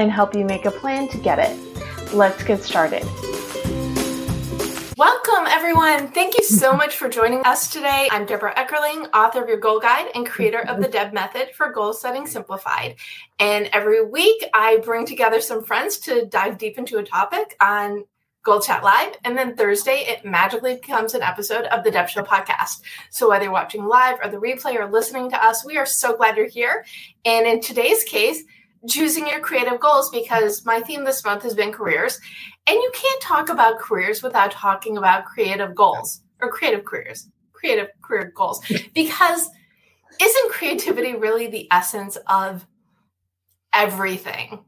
and help you make a plan to get it. Let's get started. Welcome, everyone. Thank you so much for joining us today. I'm Debra Eckerling, author of Your Goal Guide and creator of the Deb Method for Goal Setting Simplified. And every week, I bring together some friends to dive deep into a topic on Goal Chat Live. And then Thursday, it magically becomes an episode of the Deb Show podcast. So whether you're watching live or the replay or listening to us, we are so glad you're here. And in today's case, choosing your creative goals because my theme this month has been careers. And you can't talk about careers without talking about creative goals or creative careers, creative career goals. Because isn't creativity really the essence of everything?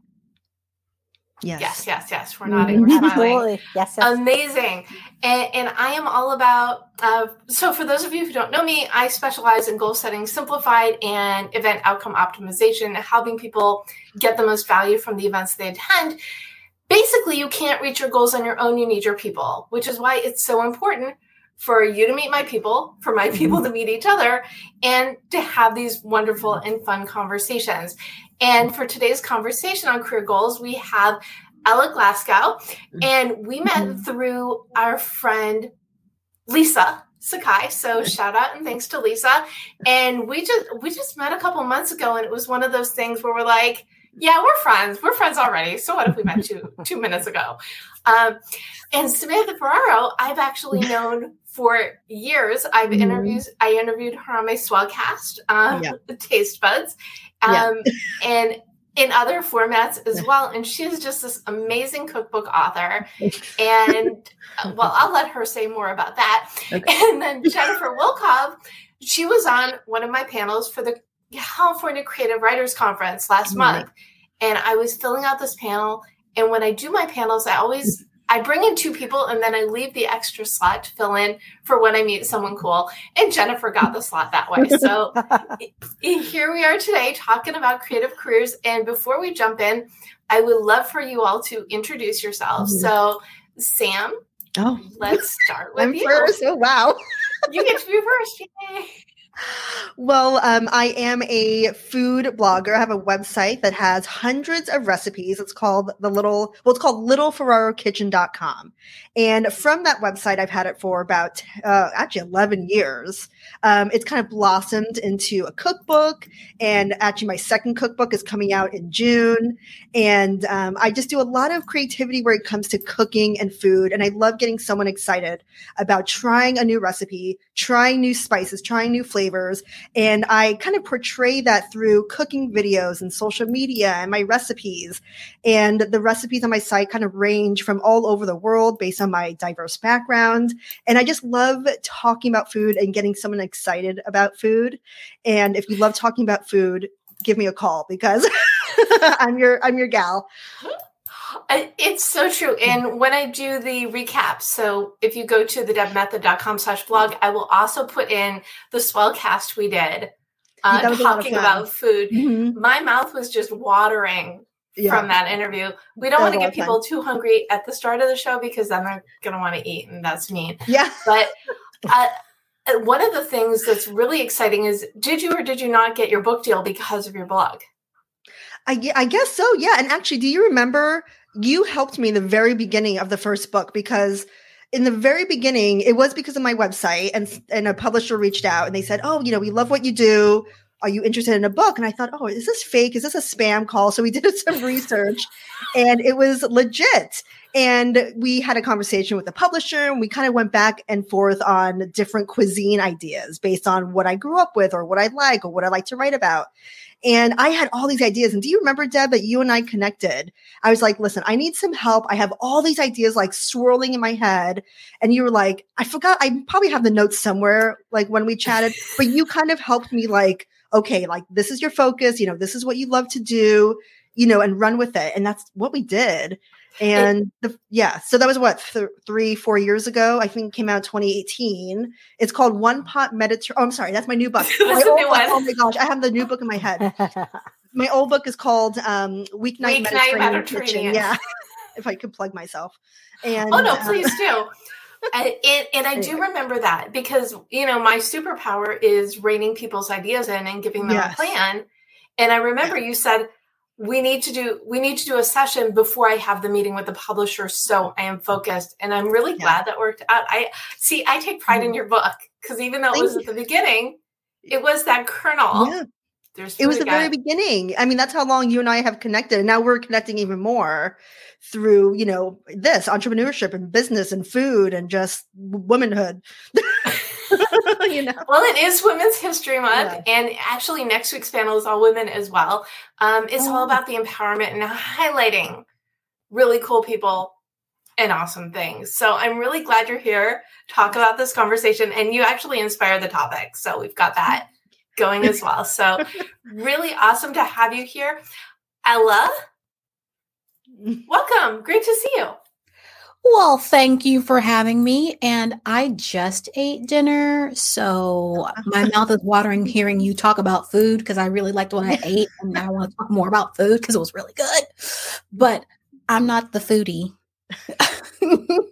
Yes. Yes, yes, yes. We're nodding. We're smiling. Yes, yes. Amazing. And, and I am all about, uh, so for those of you who don't know me, I specialize in goal setting simplified and event outcome optimization, helping people get the most value from the events they attend. Basically, you can't reach your goals on your own. You need your people, which is why it's so important for you to meet my people, for my people mm-hmm. to meet each other, and to have these wonderful and fun conversations. And for today's conversation on career goals, we have Ella Glasgow, mm-hmm. and we met mm-hmm. through our friend Lisa Sakai. So shout out and thanks to Lisa. And we just we just met a couple months ago, and it was one of those things where we're like, yeah, we're friends. We're friends already. So what if we met two two minutes ago? Um, and Samantha Ferraro, I've actually known for years. I've Mhm. interviewed I interviewed her on my Swellcast, um, Yeah. the Taste Buds, Yeah. um, and in other formats as well. And she's just this amazing cookbook author. And uh, well, I'll let her say more about that. Okay. And then Jennifer Wilkov, she was on one of my panels for the California Creative Writers Conference last Right. month. And I was filling out this panel. And when I do my panels, I always I bring in two people and then I leave the extra slot to fill in for when I meet someone cool. And Jennifer got the slot that way. So here we are today talking about creative careers. And before we jump in, I would love for you all to introduce yourselves. Mhm. So, Sam, oh, let's start with I'm you. first. Oh, wow. You get to be first. Yay. Well, um, I am a food blogger. I have a website that has hundreds of recipes. It's called the little, well, it's called littleferrarokitchen.com. And from that website, I've had it for about, uh, actually 11 years. Um, it's kind of blossomed into a cookbook. And actually, my second cookbook is coming out in June. And um, I just do a lot of creativity where it comes to cooking and food. And I love getting someone excited about trying a new recipe, trying new spices, trying new flavors. And I kind of portray that through cooking videos and social media and my recipes. And the recipes on my site kind of range from all over the world based on my diverse background. And I just love talking about food and getting someone excited about food. And if you love talking about food, give me a call because I'm your I'm your gal. I- It's so true. And when I do the recap, so if you go to the debmethod.com slash blog, I will also put in the swellcast we did uh, That was a lot of talking about food. Mhm. My mouth was just watering Yeah. from that interview. We don't want to get people too hungry at the start of the show because then they're going to want to eat, and that's mean. Yeah. But uh, uh, one of the things that's really exciting is did you or did you not get your book deal because of your blog? I, I guess so. Yeah. And actually, do you remember you helped me in the very beginning of the first book because in the very beginning, it was because of my website and, and a publisher reached out and they said, Oh, you know, we love what you do. are you interested in a book? And I thought, oh, is this fake? Is this a spam call? So we did some research and it was legit. And we had a conversation with the publisher and we kind of went back and forth on different cuisine ideas based on what I grew up with or what I like or what I like to write about. And I had all these ideas. And do you remember, Deb, that you and I connected? I was like, listen, I need some help. I have all these ideas like swirling in my head. And you were like, I forgot, I probably have the notes somewhere, like when we chatted, but you kind of helped me like, okay, like this is your focus, you know, this is what you love to do, you know, and run with it. And that's what we did. And the, yeah, so that was what th- three, four years ago. I think came out 2018. It's called One Pot Mediterranean. Oh, I'm sorry, that's my new book. my new book oh my gosh, I have the new book in my head. my old book is called um, Weeknight, Weeknight Mediterranean, Mediterranean. Kitchen. Yeah, if I could plug myself. And oh no, uh, please do. and, and, and I do remember that because you know my superpower is reining people's ideas in and giving them Yes. a plan. And I remember you said we need to do we need to do a session before I have the meeting with the publisher, so I am focused. And I'm really Yeah. glad that worked out. I see. I take pride in mm-hmm. your book because even though it Thank was at the beginning, it was that kernel. yeah, There's it was the very beginning. I mean, that's how long you and I have connected, and now we're connecting even more through you know this entrepreneurship and business and food and just womanhood. you know, Well, it is Women's History Month, Yeah. and actually, next week's panel is all women as well. Um, it's all Oh. about the empowerment and highlighting really cool people and awesome things. So I'm really glad you're here. Talk about this conversation, and you actually inspire the topic. So we've got that going as well. So really awesome to have you here, Ella. Welcome. Great to see you. Well, thank you for having me. And I just ate dinner. So my mouth is watering hearing you talk about food because I really liked what I ate. And I want to talk more about food because it was really good. But I'm not the foodie.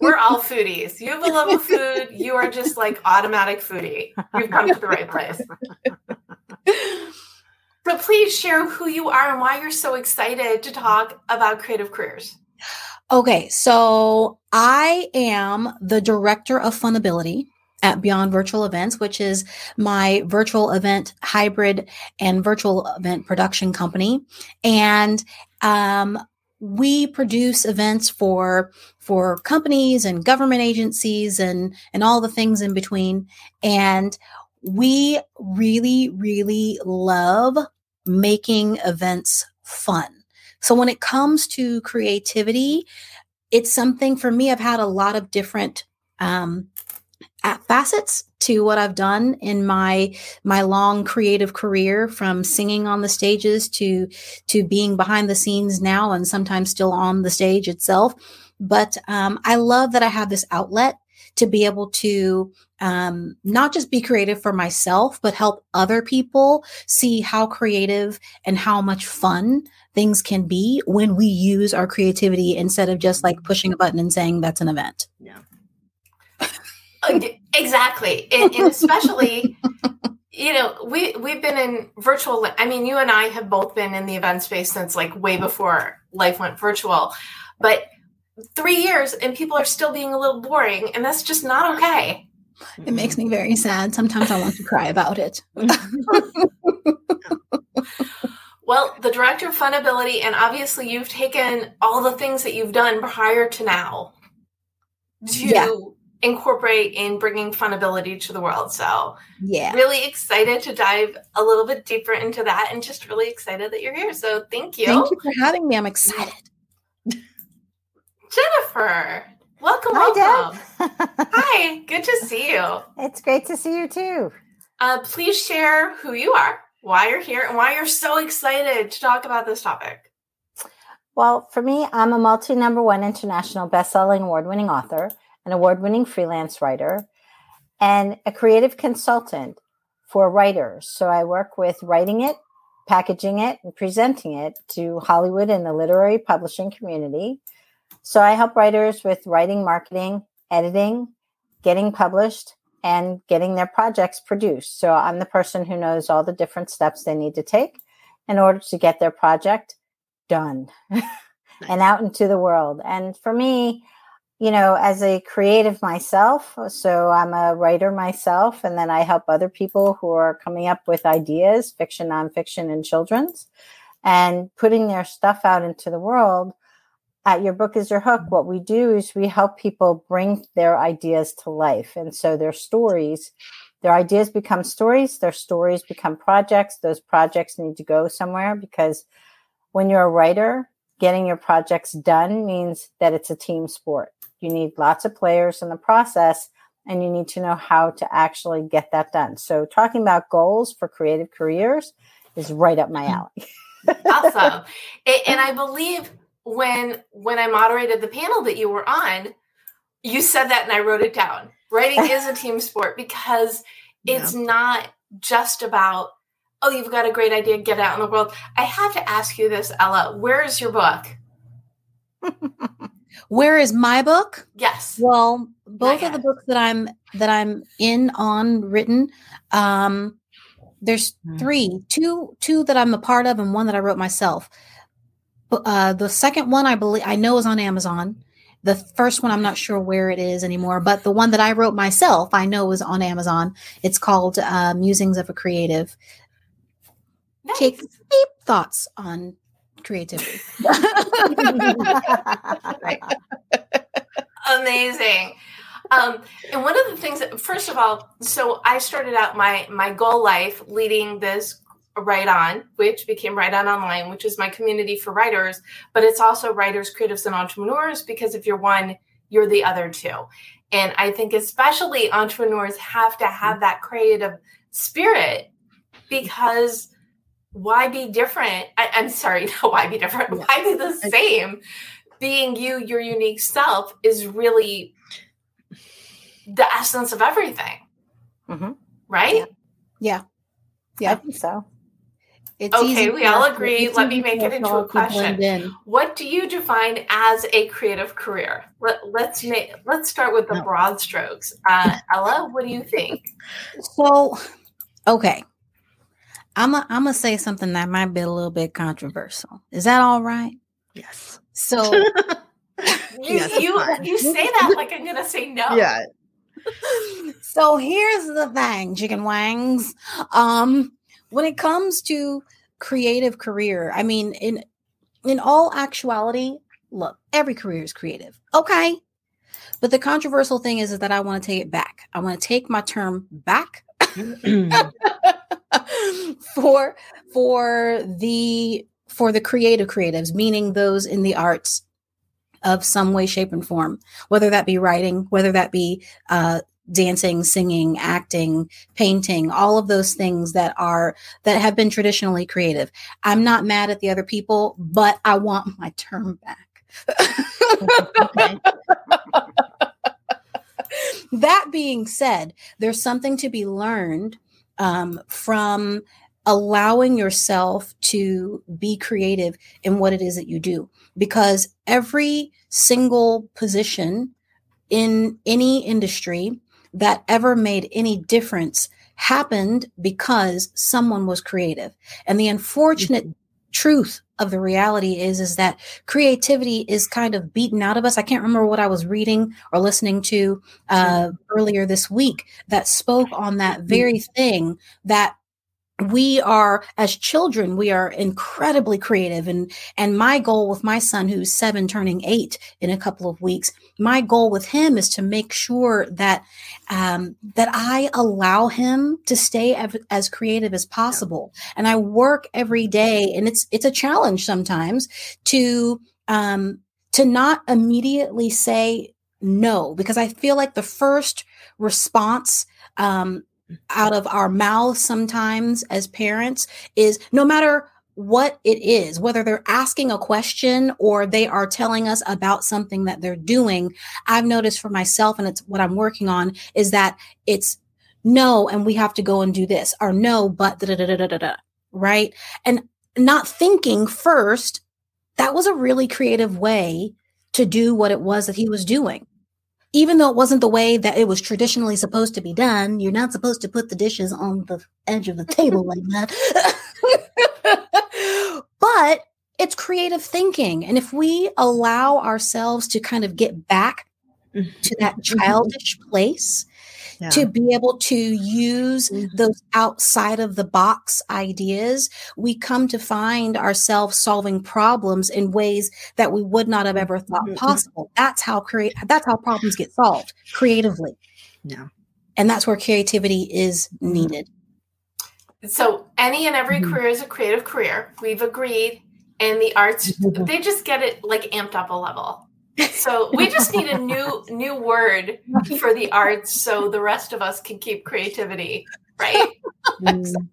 We're all foodies. You have a love of food. You are just like automatic foodie. You've come to the right place. So please share who you are and why you're so excited to talk about creative careers. Okay, so I am the director of Funability at Beyond Virtual Events, which is my virtual event hybrid and virtual event production company. And um, we produce events for for companies and government agencies and and all the things in between. And we really, really love making events fun. So when it comes to creativity, it's something for me. I've had a lot of different um, facets to what I've done in my my long creative career, from singing on the stages to to being behind the scenes now, and sometimes still on the stage itself. But um, I love that I have this outlet to be able to um, not just be creative for myself, but help other people see how creative and how much fun things can be when we use our creativity instead of just like pushing a button and saying that's an event. Yeah. Exactly. And, and especially, you know, we, we've been in virtual. I mean, you and I have both been in the event space since like way before life went virtual. But three years and people are still being a little boring, and that's just not okay. It makes me very sad. Sometimes I want to cry about it. Well, the director of Funability, and obviously you've taken all the things that you've done prior to now to Yeah. incorporate in bringing Funability to the world. So, Yeah. really excited to dive a little bit deeper into that and just really excited that you're here. So, thank you. Thank you for having me. I'm excited. Jennifer. Welcome, Hi, welcome. Deb. Hi, good to see you. it's great to see you too. Uh, please share who you are, why you're here, and why you're so excited to talk about this topic. Well, for me, I'm a multi number one international best-selling award-winning author, an award-winning freelance writer, and a creative consultant for writers. So I work with writing it, packaging it, and presenting it to Hollywood and the literary publishing community. So I help writers with writing, marketing, editing, getting published, and getting their projects produced. So I'm the person who knows all the different steps they need to take in order to get their project done and out into the world. And for me, you know, as a creative myself, so I'm a writer myself, and then I help other people who are coming up with ideas, fiction, nonfiction, and children's, and putting their stuff out into the world. At Your Book is Your Hook, what we do is we help people bring their ideas to life. And so their stories, their ideas become stories, their stories become projects. Those projects need to go somewhere because when you're a writer, getting your projects done means that it's a team sport you need lots of players in the process and you need to know how to actually get that done. So, talking about goals for creative careers is right up my mm-hmm. alley. awesome. And I believe when when I moderated the panel that you were on, you said that and I wrote it down. Writing is a team sport because it's yeah. not just about oh you've got a great idea get it out in the world. I have to ask you this Ella, where is your book? Where is my book? Yes. Well, both of the books that I'm that I'm in on written. Um, there's mm-hmm. three, two, two that I'm a part of, and one that I wrote myself. Uh, the second one I believe I know is on Amazon. The first one I'm not sure where it is anymore, but the one that I wrote myself I know is on Amazon. It's called uh, Musings of a Creative. Nice. Take deep thoughts on creativity. Amazing. Um, and one of the things that, first of all, so I started out my my goal life leading this Write On, which became Write On Online, which is my community for writers, but it's also writers, creatives, and entrepreneurs because if you're one, you're the other two. And I think especially entrepreneurs have to have that creative spirit because why be different? I, am sorry, no, why be different? Why be the same? Being you, your unique self, is really the essence of everything. Mm-hmm. Right? Yeah. yeah. yeah. I think so. It's okay, we all agree. Let me make it into a question. What do you define as a creative career? Let, us make let's start with the no. broad strokes. Uh, Ella, what do you think? So, okay, I'm a, I'm gonna say something that might be a little bit controversial. Is that all right? Yes. So you yes, you, you say that like I'm gonna say no. Yeah. so here's the thing, chicken wangs. Um, when it comes to creative career, I mean, in in all actuality, look, every career is creative. Okay. But the controversial thing is, is that I want to take it back. I want to take my term back for for the for the creative creatives, meaning those in the arts of some way, shape, and form, whether that be writing, whether that be uh, dancing, singing, acting, painting, all of those things that are that have been traditionally creative. I'm not mad at the other people, but I want my term back. that being said, there's something to be learned um, from allowing yourself to be creative in what it is that you do because every single position in any industry that ever made any difference happened because someone was creative. And the unfortunate mm-hmm. truth of the reality is is that creativity is kind of beaten out of us. I can't remember what i was reading or listening to mm-hmm. uh, earlier this week that spoke on that mm-hmm. very thing that we are as children we are incredibly creative. And and my goal with my son who's 7 turning 8 in a couple of weeks my goal with him is to make sure that um, that I allow him to stay av- as creative as possible. And I work every day and it's it's a challenge sometimes to um, to not immediately say no because I feel like the first response um, out of our mouths sometimes as parents is no matter what it is, whether they're asking a question or they are telling us about something that they're doing, I've noticed for myself, and it's what I'm working on, is that it's no, and we have to go and do this, or no, but da da da da da da, right? And not thinking first, that was a really creative way to do what it was that he was doing even though it wasn't the way that it was traditionally supposed to be done, you're not supposed to put the dishes on the edge of the table like that. but it's creative thinking. And if we allow ourselves to kind of get back to that childish place yeah. to be able to use mm-hmm. those outside of the box ideas, we come to find ourselves solving problems in ways that we would not have ever thought mm-hmm. possible. That's how create that's how problems get solved creatively. Yeah. And that's where creativity is mm-hmm. needed. So any and every mm-hmm. career is a creative career. We've agreed. And the arts, mm-hmm. they just get it like amped up a level. So we just need a new new word for the arts so the rest of us can keep creativity, right? Mm.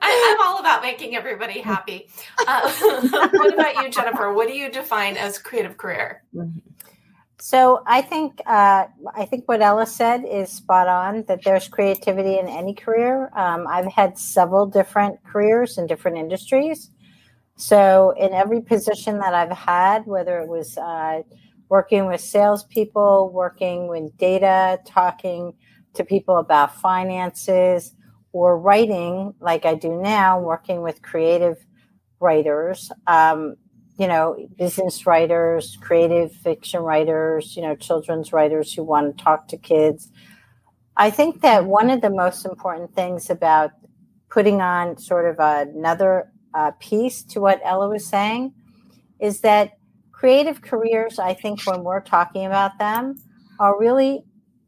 I, am all about making everybody happy. Uh, what about you, Jennifer? What do you define as creative career? So I think uh, I think what Ella said is spot on. That there's creativity in any career. Um, I've had several different careers in different industries. So in every position that I've had, whether it was uh, working with salespeople, working with data, talking to people about finances, or writing like I do now, working with creative writers, um, you know, business writers, creative fiction writers, you know, children's writers who want to talk to kids. I think that one of the most important things about putting on sort of another uh, piece to what Ella was saying is that creative careers, I think, when we're talking about them, are really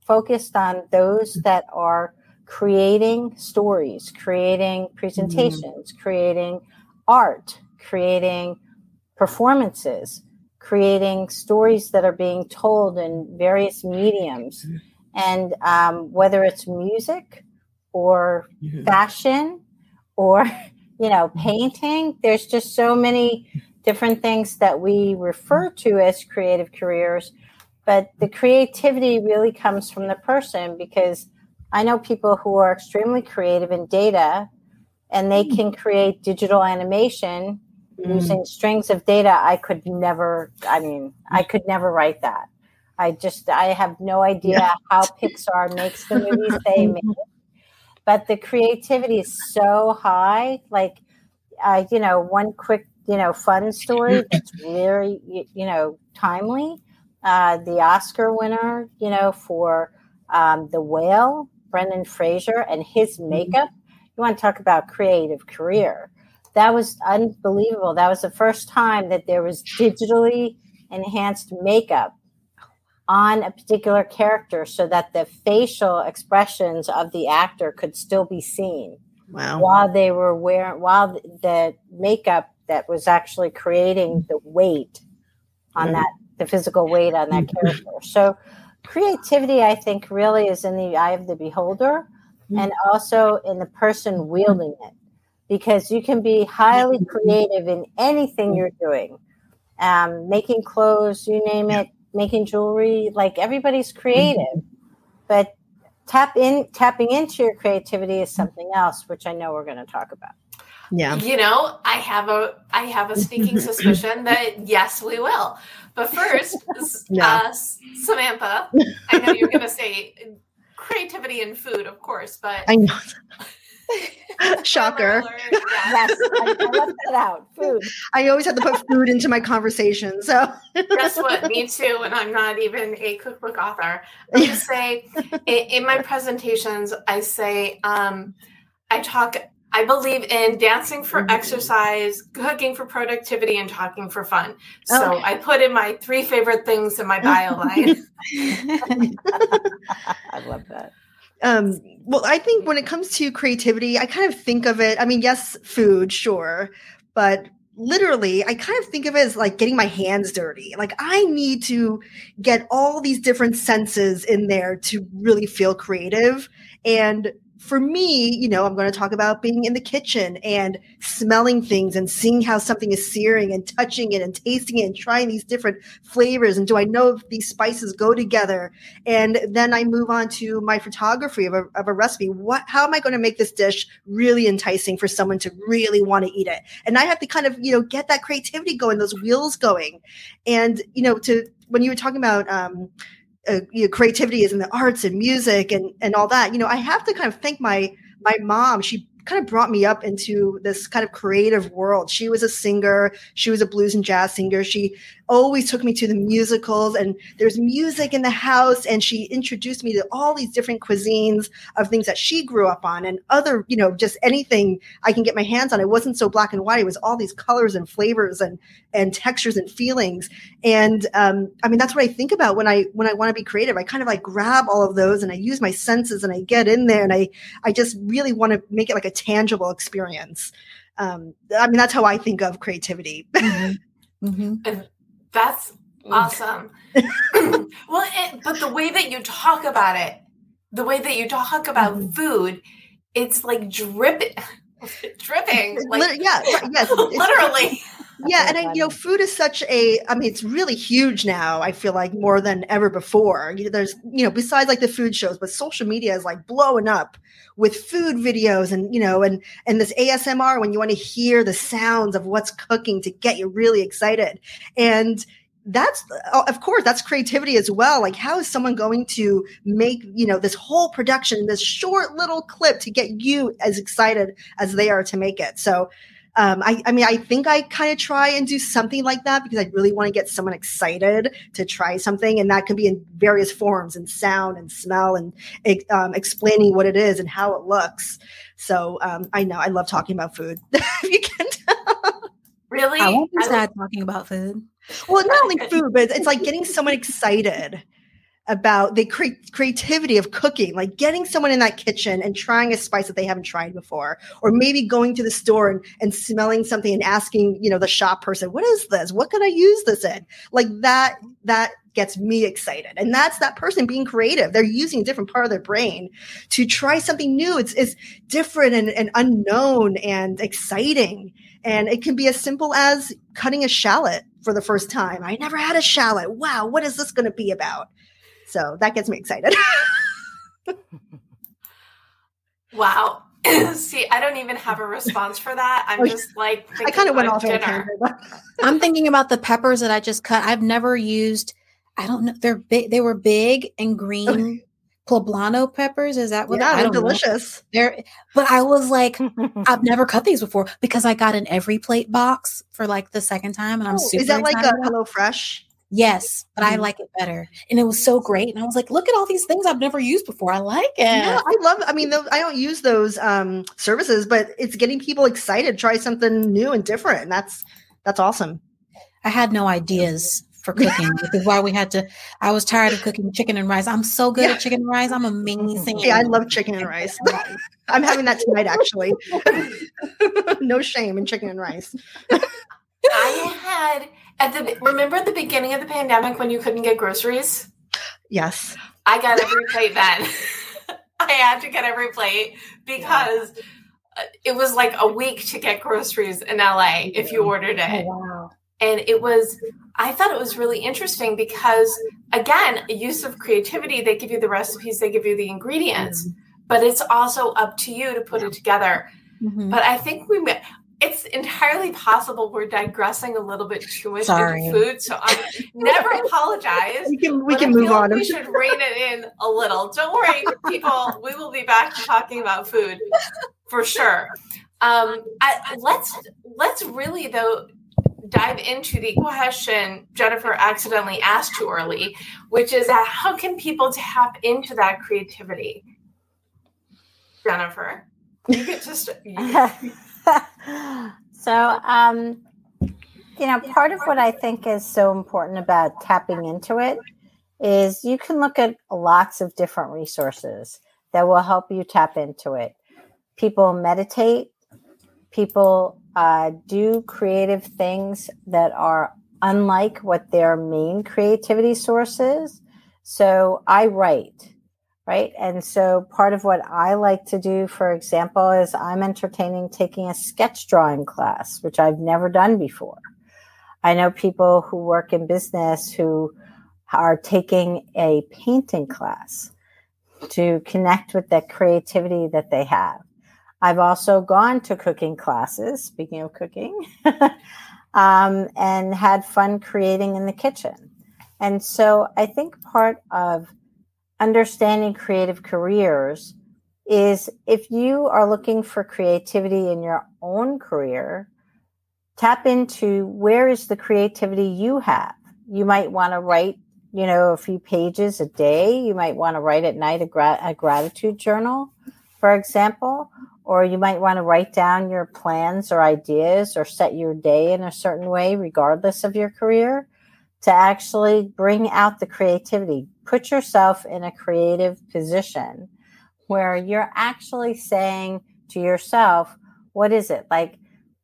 focused on those that are creating stories, creating presentations, mm-hmm. creating art, creating performances, creating stories that are being told in various mediums. And um, whether it's music or mm-hmm. fashion or, you know, painting, there's just so many different things that we refer to as creative careers. But the creativity really comes from the person because I know people who are extremely creative in data and they can create digital animation mm. using strings of data. I could never, I mean, I could never write that. I just, I have no idea yeah. how Pixar makes the movies they make. But the creativity is so high. Like, uh, you know, one quick you know, fun story that's very, you know, timely. Uh, the Oscar winner, you know, for um, The Whale, Brendan Fraser, and his mm-hmm. makeup. You want to talk about creative career. That was unbelievable. That was the first time that there was digitally enhanced makeup on a particular character so that the facial expressions of the actor could still be seen. Wow. While they were wearing, while the makeup that was actually creating the weight on that the physical weight on that character so creativity i think really is in the eye of the beholder and also in the person wielding it because you can be highly creative in anything you're doing um, making clothes you name it making jewelry like everybody's creative but tap in tapping into your creativity is something else which i know we're going to talk about yeah. You know, I have a I have a sneaking suspicion that yes, we will. But first, no. uh, Samantha, I know you're going to say creativity in food, of course, but I know. Shocker. yes, I, I left that out. Food. I always have to put food into my conversation. So guess what? Me too. And I'm not even a cookbook author. I say in, in my presentations, I say um, I talk I believe in dancing for mm-hmm. exercise, cooking for productivity, and talking for fun. So okay. I put in my three favorite things in my bio line. I love that. Um, well, I think when it comes to creativity, I kind of think of it. I mean, yes, food, sure, but literally, I kind of think of it as like getting my hands dirty. Like I need to get all these different senses in there to really feel creative. And for me, you know, I'm going to talk about being in the kitchen and smelling things and seeing how something is searing and touching it and tasting it and trying these different flavors. And do I know if these spices go together? And then I move on to my photography of a, of a recipe. What, how am I going to make this dish really enticing for someone to really want to eat it? And I have to kind of, you know, get that creativity going, those wheels going. And, you know, to, when you were talking about, um, uh, you know, creativity is in the arts and music and and all that. You know, I have to kind of thank my my mom. She kind of brought me up into this kind of creative world. She was a singer. She was a blues and jazz singer. She always took me to the musicals and there's music in the house and she introduced me to all these different cuisines of things that she grew up on and other you know just anything i can get my hands on it wasn't so black and white it was all these colors and flavors and and textures and feelings and um, i mean that's what i think about when i when i want to be creative i kind of like grab all of those and i use my senses and i get in there and i i just really want to make it like a tangible experience um, I mean, that's how I think of creativity. Mm-hmm. Mm-hmm. And that's awesome. well, it, but the way that you talk about it, the way that you talk about mm-hmm. food, it's like dripping, dripping. Like, yeah, yes, literally yeah and I, you know food is such a i mean it's really huge now i feel like more than ever before. You know, there's you know besides like the food shows but social media is like blowing up with food videos and you know and and this asmr when you want to hear the sounds of what's cooking to get you really excited. And that's oh, of course that's creativity as well. Like how is someone going to make you know this whole production this short little clip to get you as excited as they are to make it? So um, I, I mean, I think I kind of try and do something like that because I really want to get someone excited to try something, and that can be in various forms and sound and smell and um, explaining what it is and how it looks. So um, I know I love talking about food. you can tell. Really, I won't be sad talking about food. Well, not only food, but it's like getting someone excited about the cre- creativity of cooking, like getting someone in that kitchen and trying a spice that they haven't tried before, or maybe going to the store and, and smelling something and asking, you know, the shop person, what is this? What could I use this in? Like that, that gets me excited. And that's that person being creative. They're using a different part of their brain to try something new. It's, it's different and, and unknown and exciting. And it can be as simple as cutting a shallot for the first time. I never had a shallot. Wow, what is this going to be about? So that gets me excited. wow. See, I don't even have a response for that. I'm oh, just like I kind of went off dinner. I'm thinking about the peppers that I just cut. I've never used. I don't know. They're big. They were big and green. Okay. Poblano peppers. Is that what? Yeah, they're delicious. Know. They're, but I was like, I've never cut these before because I got an EveryPlate box for like the second time, and I'm oh, super. Is that like a Hello Fresh? Yes, but mm-hmm. I like it better. And it was so great. And I was like, look at all these things I've never used before. I like it. Yeah, I love I mean, I don't use those um, services, but it's getting people excited, try something new and different. And that's that's awesome. I had no ideas for cooking, which is why we had to. I was tired of cooking chicken and rice. I'm so good yeah. at chicken and rice. I'm amazing. Yeah, I love chicken and rice. I'm having that tonight, actually. no shame in chicken and rice. I had at the remember at the beginning of the pandemic when you couldn't get groceries? Yes. I got EveryPlate then. I had to get EveryPlate because uh, it was like a week to get groceries in LA if you ordered it. Oh, wow. And it was I thought it was really interesting because again, a use of creativity, they give you the recipes, they give you the ingredients, mm-hmm. but it's also up to you to put it together. Mm-hmm. But I think we it's entirely possible we're digressing a little bit too much Sorry. into food. So I never apologize. We can we can move on. Like we should rein it in a little. Don't worry, people. We will be back talking about food for sure. Um, I, let's let's really though dive into the question Jennifer accidentally asked too early, which is that how can people tap into that creativity? Jennifer, you could just. so, um, you know, part of what I think is so important about tapping into it is you can look at lots of different resources that will help you tap into it. People meditate, people uh, do creative things that are unlike what their main creativity source is. So I write right? And so part of what I like to do, for example, is I'm entertaining taking a sketch drawing class, which I've never done before. I know people who work in business who are taking a painting class to connect with that creativity that they have. I've also gone to cooking classes, speaking of cooking, um, and had fun creating in the kitchen. And so I think part of understanding creative careers is if you are looking for creativity in your own career, tap into where is the creativity you have. You might want to write, you know, a few pages a day. You might want to write at night a, gra- a gratitude journal, for example, or you might want to write down your plans or ideas or set your day in a certain way, regardless of your career, to actually bring out the creativity. Put yourself in a creative position where you're actually saying to yourself, what is it? Like,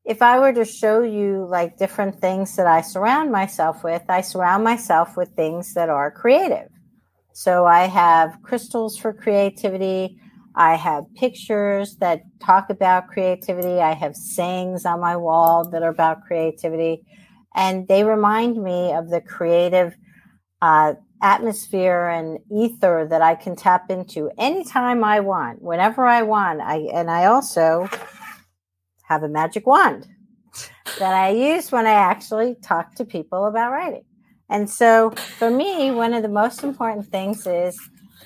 if I were to show you like different things that I surround myself with, I surround myself with things that are creative. So I have crystals for creativity. I have pictures that talk about creativity. I have sayings on my wall that are about creativity. And they remind me of the creative uh, atmosphere and ether that I can tap into anytime I want, whenever I want. I and I also have a magic wand that I use when I actually talk to people about writing. And so for me, one of the most important things is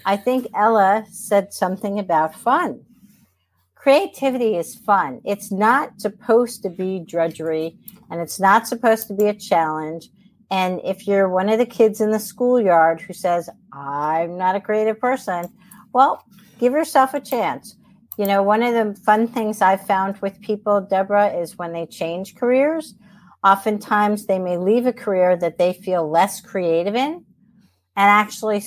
I think Ella said something about fun. Creativity is fun. It's not supposed to be drudgery and it's not supposed to be a challenge. And if you're one of the kids in the schoolyard who says, I'm not a creative person, well, give yourself a chance. You know, one of the fun things I've found with people, Debra, is when they change careers, oftentimes they may leave a career that they feel less creative in and actually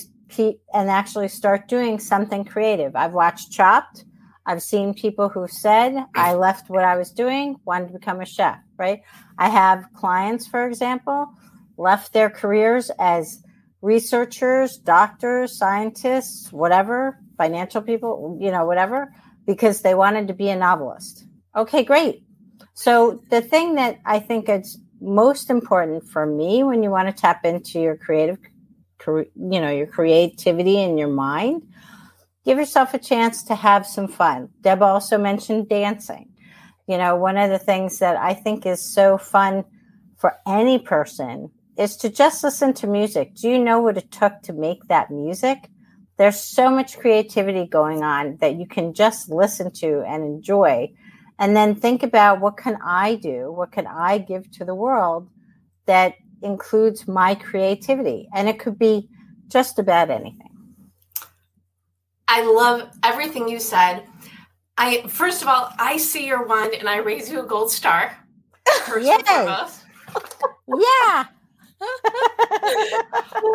and actually start doing something creative. I've watched Chopped. I've seen people who said, I left what I was doing, wanted to become a chef, right? I have clients, for example, left their careers as researchers, doctors, scientists, whatever, financial people, you know, whatever, because they wanted to be a novelist. Okay, great. So the thing that I think is most important for me when you want to tap into your creative, you know, your creativity in your mind, give yourself a chance to have some fun. Deb also mentioned dancing. You know, one of the things that I think is so fun for any person is to just listen to music. Do you know what it took to make that music? There's so much creativity going on that you can just listen to and enjoy. And then think about what can I do? What can I give to the world that includes my creativity? And it could be just about anything. I love everything you said. I first of all, I see your wand and I raise you a gold star. First yeah.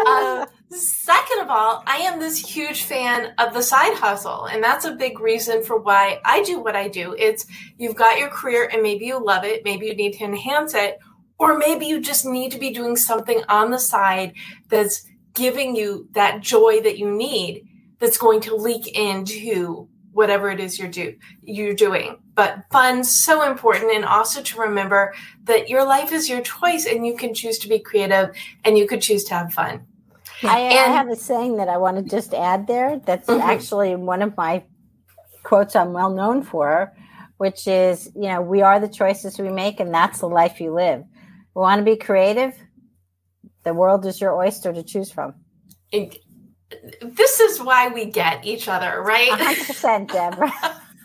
Uh, second of all, I am this huge fan of the side hustle. And that's a big reason for why I do what I do. It's you've got your career and maybe you love it, maybe you need to enhance it, or maybe you just need to be doing something on the side that's giving you that joy that you need that's going to leak into whatever it is you're do you're doing. But fun's so important and also to remember that your life is your choice and you can choose to be creative and you could choose to have fun. I, and, I have a saying that i want to just add there that's mm-hmm. actually one of my quotes i'm well known for which is you know we are the choices we make and that's the life you live. We want to be creative? The world is your oyster to choose from this is why we get each other, right? 100%, Debra.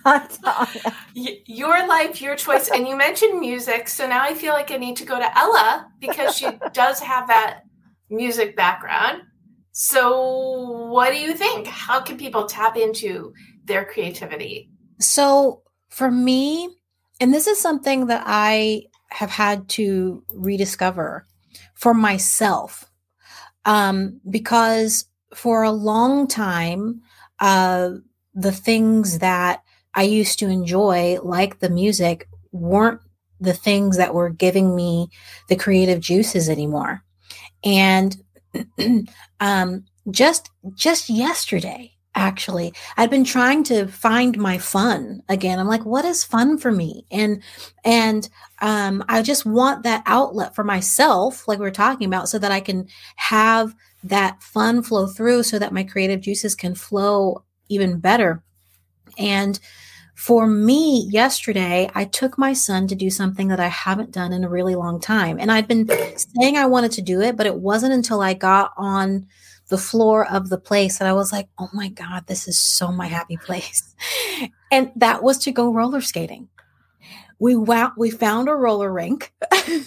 your life, your choice. And you mentioned music. So now I feel like I need to go to Ella because she does have that music background. So, what do you think? How can people tap into their creativity? So, for me, and this is something that I have had to rediscover for myself um, because for a long time, uh, the things that I used to enjoy, like the music, weren't the things that were giving me the creative juices anymore. And um, just just yesterday, actually, I'd been trying to find my fun again. I'm like, what is fun for me? And and um, I just want that outlet for myself, like we are talking about, so that I can have that fun flow through so that my creative juices can flow even better. And for me, yesterday, I took my son to do something that I haven't done in a really long time. And I'd been saying I wanted to do it, but it wasn't until I got on the floor of the place that I was like, oh my God, this is so my happy place. and that was to go roller skating we went, we found a roller rink and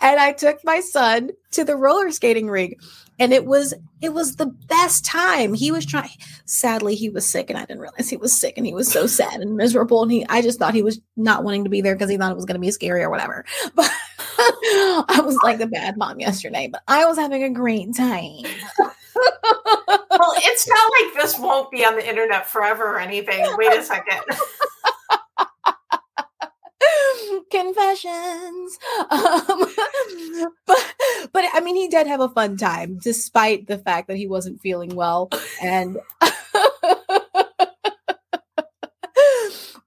I took my son to the roller skating rink and it was it was the best time. He was trying sadly he was sick and i didn't realize he was sick and he was so sad and miserable and he i just thought he was not wanting to be there because he thought it was going to be scary or whatever. But i was like the bad mom yesterday but i was having a great time. Well it's not like this won't be on the internet forever or anything. Wait a second confessions um, but but i mean he did have a fun time despite the fact that he wasn't feeling well and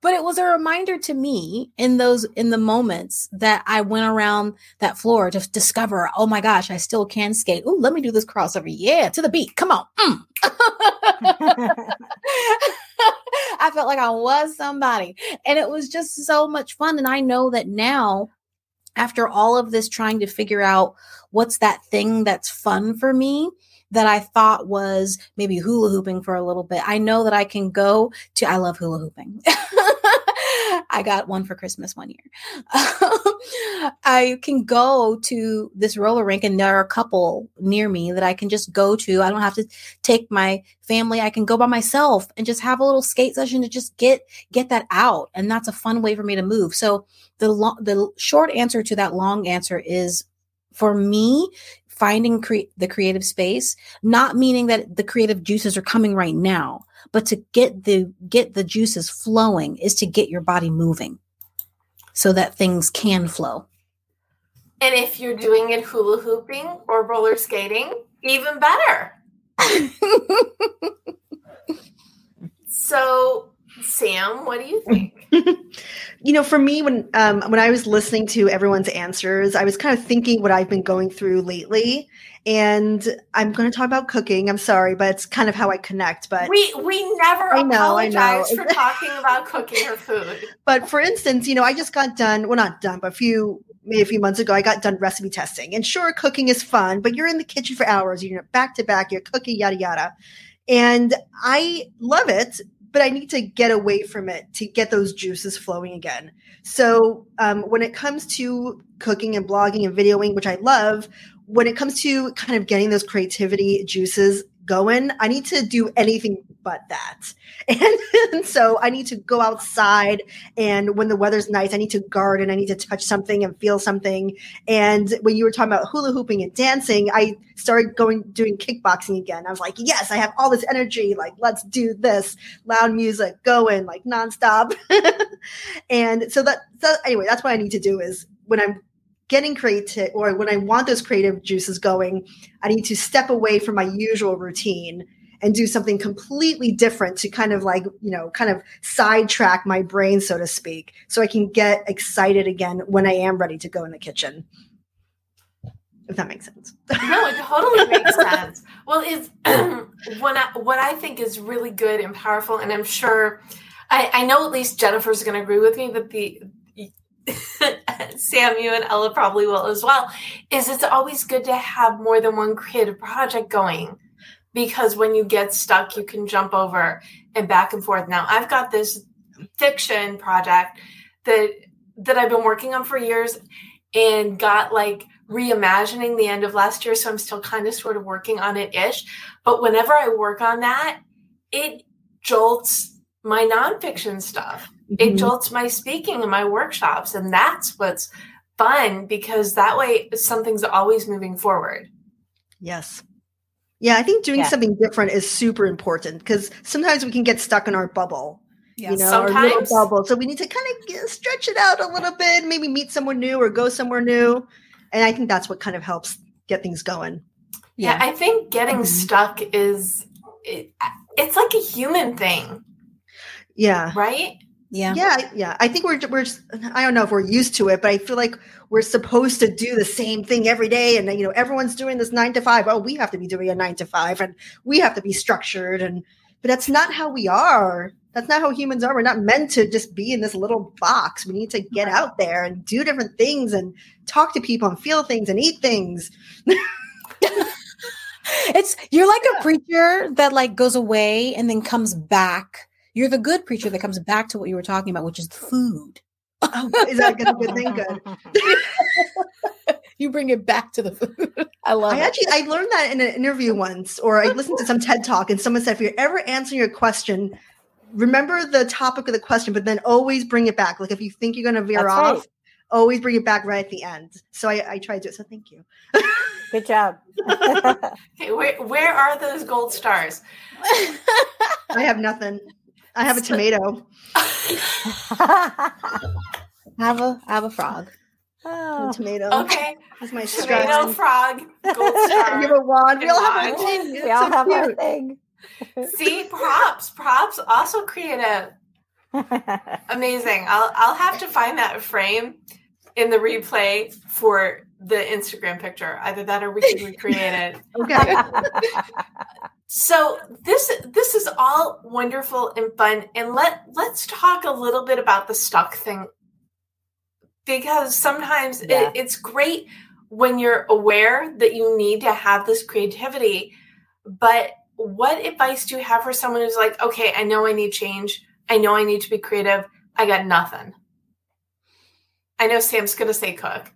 but it was a reminder to me in those in the moments that I went around that floor to discover, oh my gosh, I still can skate. Oh, let me do this crossover. Yeah, to the beat. Come on. Mm. I felt like I was somebody. And it was just so much fun. And I know that now, after all of this trying to figure out what's that thing that's fun for me, that I thought was maybe hula hooping for a little bit. I know that I can go to, I love hula hooping. I got one for Christmas one year. Um, I can go to this roller rink, and there are a couple near me that I can just go to. I don't have to take my family. I can go by myself and just have a little skate session to just get get that out, and that's a fun way for me to move. So the the short answer to that long answer is for me finding cre- the creative space not meaning that the creative juices are coming right now but to get the get the juices flowing is to get your body moving so that things can flow. And if you're doing it hula hooping or roller skating even better. So sam what do you think you know, for me, when um, when I was listening to everyone's answers, I was kind of thinking what I've been going through lately, and I'm going to talk about cooking. I'm sorry, but it's kind of how I connect. But we we never I know, apologize I know. for talking about cooking or food. But for instance, you know, I just got done. Well, not done, but a few maybe a few months ago, I got done recipe testing. And sure, cooking is fun, but you're in the kitchen for hours. You're back to back. You're cooking, yada yada. And I love it, but I need to get away from it to get those juices flowing again. So um, when it comes to cooking and blogging and videoing, which I love, when it comes to kind of getting those creativity juices going, I need to do anything but that. And, and, so I need to go outside. And when the weather's nice, I need to garden. I need to touch something and feel something. And when you were talking about hula hooping and dancing, I started going, doing kickboxing again. I was like, yes, I have all this energy. Like, let's do this loud music going like nonstop. and so that, so anyway, that's what I need to do is when I'm getting creative or when I want those creative juices going, I need to step away from my usual routine and do something completely different to kind of like, you know, kind of sidetrack my brain, so to speak, so I can get excited again when I am ready to go in the kitchen. If that makes sense. no, it totally makes sense. Well, is what I, what I think is really good and powerful, and I'm sure I, I know at least Jennifer's going to agree with me that the Sam, you and Ella probably will as well, is it's always good to have more than one creative project going because when you get stuck, you can jump over and back and forth. Now, I've got this fiction project that that I've been working on for years and got like reimagining the end of last year. So I'm still kind of sort of working on it ish. But whenever I work on that, it jolts my nonfiction stuff mm-hmm. it jolts my speaking and my workshops and that's what's fun because that way something's always moving forward yes yeah i think doing yeah. something different is super important because sometimes we can get stuck in our bubble yeah, you know, sometimes. our little bubble. So we need to kind of get, stretch it out a little bit, maybe meet someone new or go somewhere new. And I think that's what kind of helps get things going. Yeah, yeah I think getting mm-hmm. stuck is it, it's like a human thing. Yeah. Right? Yeah. Yeah. Yeah. I think we're, we're, I don't know if we're used to it, but I feel like we're supposed to do the same thing every day. And, you know, everyone's doing this nine to five. Oh, we have to be doing a nine to five and we have to be structured. And, but that's not how we are. That's not how humans are. We're not meant to just be in this little box. We need to get out there and do different things and talk to people and feel things and eat things. it's, you're like a preacher that like goes away and then comes back you're the good preacher that comes back to what you were talking about, which is food. Oh, is that a good thing? Good. you bring it back to the food. I love I it. actually I learned that in an interview once, or I listened to some TED talk, and someone said, if you're ever answering your question, remember the topic of the question, but then always bring it back. Like if you think you're going to veer That's off, right. always bring it back right at the end. So I, I tried to. So thank you. Good job. Okay, where, where are those gold stars? I have nothing. I have a tomato. have a have a frog. Oh, a Oh, tomato. Okay, That's my tomato, stress. frog, gold You star. have a wand. We all have And a thing. we all so have our thing. See, props, props, also creative. Amazing. I'll I'll have to find that frame in the replay for the Instagram picture. Either that or we can recreate it. Okay. So this this is all wonderful and fun. And let let's talk a little bit about the stuck thing. Because sometimes Yeah. it, it's great when you're aware that you need to have this creativity. But what advice do you have for someone who's like, okay, I know I need change. I know I need to be creative. I got nothing. I know Sam's gonna say cook.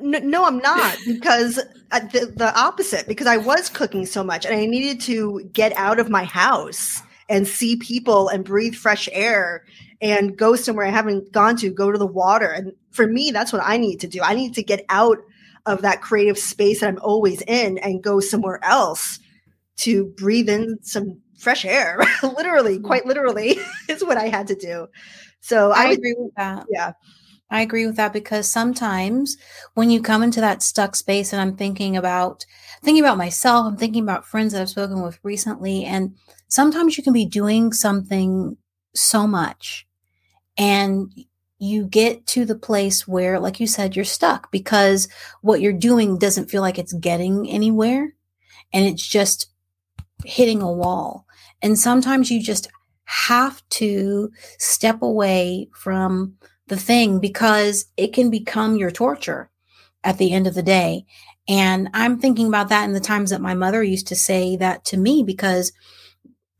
No, no, I'm not because uh, the, the opposite. Because I was cooking so much, and I needed to get out of my house and see people and breathe fresh air and go somewhere I haven't gone to. Go to the water, and for me, that's what I need to do. I need to get out of that creative space that I'm always in and go somewhere else to breathe in some fresh air. literally, quite literally, is what I had to do. So I, I would, agree with that. yeah, I agree with that because sometimes when you come into that stuck space and I'm thinking about thinking about myself, I'm thinking about friends that I've spoken with recently and sometimes you can be doing something so much and you get to the place where like you said you're stuck because what you're doing doesn't feel like it's getting anywhere and it's just hitting a wall. And sometimes you just have to step away from the thing because it can become your torture at the end of the day. And I'm thinking about that in the times that my mother used to say that to me because